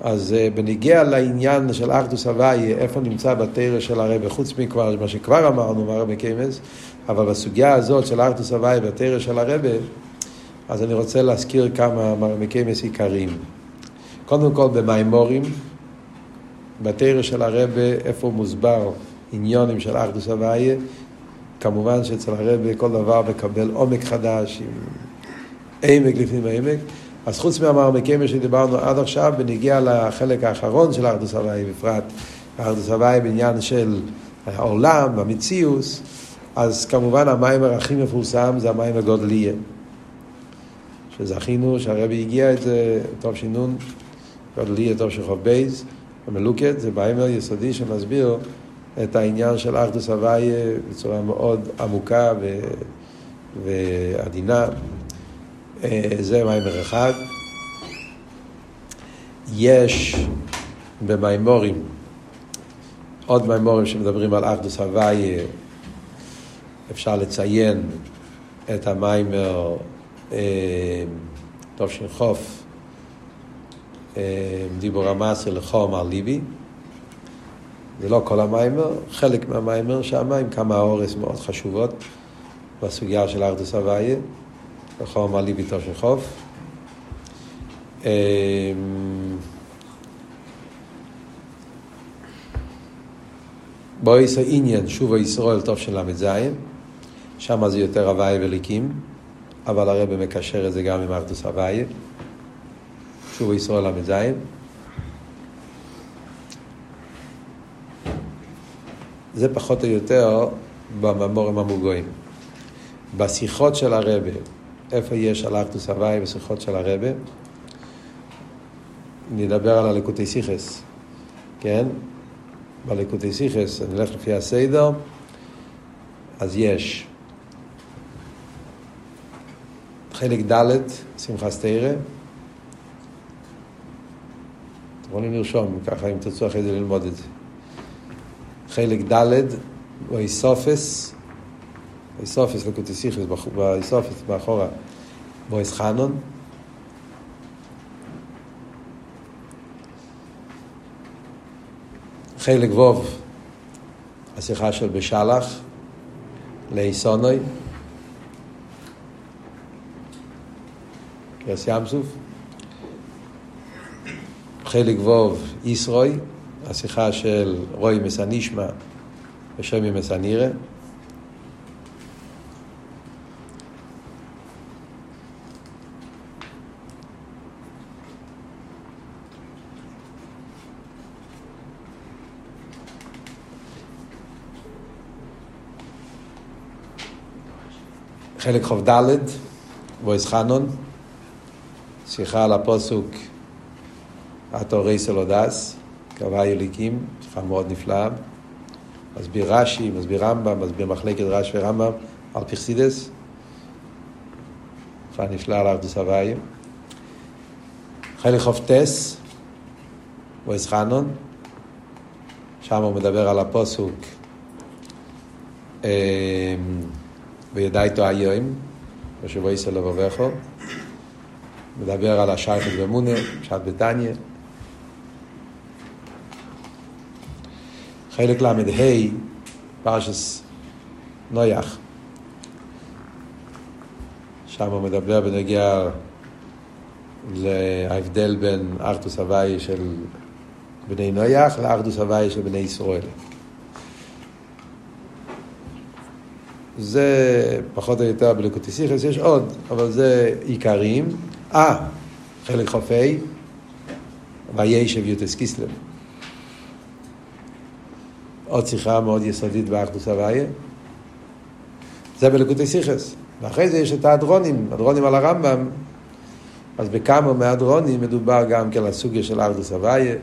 אז uh, בניגיע לעניין של אחדוס הוואי, איפה נמצא בתרא של הרבה, חוץ מכבר, מה שכבר אמרנו, מה רבי קיימס, אבל בסוגיה הזאת של אחדוס הוואי בתרא של הרבה, אז אני רוצה להזכיר כמה רבי קיימס עיקריים. קודם כל במימורים, בתרא של הרבה, איפה מוסבר עניונים של אחדוס הוואי, כמובן שאצל הרבה כל דבר מקבל עומק חדש, עם עמק לפנים העמק. אז חוץ מהמרמקים שדיברנו עד עכשיו, בניגיע לחלק האחרון של ארדוס הוואי בפרט, ארדוס הוואי בעניין של העולם, המציאוס, אז כמובן המיימר הכי מפורסם זה המיימר גודליה. שזכינו שהרבי הגיע את זה, טוב שינון, גודליה טוב שחוב בייז, המלוקת, זה מיימר יסודי שמסביר את העניין של ארדוס הוואי בצורה מאוד עמוקה ו... ועדינה. אה, זה מיימר אחד. יש במימורים עוד מימורים שמדברים על אחדוס הוואי, אפשר לציין את המיימר טוב של חוף, אה, דיבור המסר לחום על ליבי. זה לא כל המיימר, חלק מהמיימר שם עם כמה אורס מאוד חשובות בסוגיה של אחדוס הוואי. רחוב מעלי ביתו של חוף. אמ, בויס העניין, שוב הישראל טוב של ל"ז, שם זה יותר הוואי וליקים, אבל הרב מקשר את זה גם עם ארדוס הוואי. שוב הישראל ל"ז. זה פחות או יותר בממורים המוגויים. בשיחות של הרבה, איפה יש על ארתוס הוואי בשיחות של הרבה. נדבר על הליקוטי סיכס, כן? בליקוטי סיכס, אני אלך לפי הסדר, אז יש חלק ד', שמחה סתירה. אתם יכולים לרשום, ככה אם תרצו אחרי זה ללמוד את זה. חלק ד', ואיסופס, לקוטי סיכס, ואיסופס מאחורה, ואיס חנון. חלק ווב, השיחה של בשלח, לאיסונוי, קרס ים סוף. חלק ווב, ישרוי, השיחה של רוי מסנישמה ושמי מסנירה. חלק חוב ד' וויס חנון, שיחה על הפוסוק התורי סלודס, קבע יליקים, שיחה מאוד נפלאה. מסביר רש"י, מסביר רמב"ם, מסביר מחלקת רש"י ורמב"ם על פרסידס. שיחה נפלאה על ארדוס הוואי. חלק חוב טס, וויס חנון, שם הוא מדבר על הפוסוק. וידע היום, ושבו יסר לבבכו. מדבר על השייכת במונה, פשט בתניא. חלק ל"ה, פרשס נויח. שם הוא מדבר בנגיע להבדל בין ארתוס הוואי של בני נויח לארתוס הוואי של בני ישראל. זה פחות או יותר בלקוטיסיכס, יש עוד, אבל זה עיקרים. אה, חלק חופי, וישב יוטס קיסלם. עוד שיחה מאוד יסודית באחדוס הוויה. זה בלקוטי סיכס. ואחרי זה יש את האדרונים, אדרונים על הרמב"ם. אז בכמה מהאדרונים מדובר גם כן על הסוגיה של אחדוס הוויה,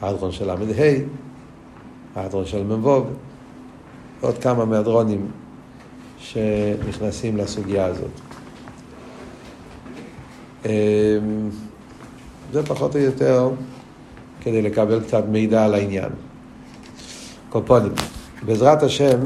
האדרון של ל"ה, האדרון של מ"ו, עוד כמה מהאדרונים שנכנסים לסוגיה הזאת. אמ, זה פחות או יותר כדי לקבל קצת מידע על העניין. קופונים. בעזרת השם,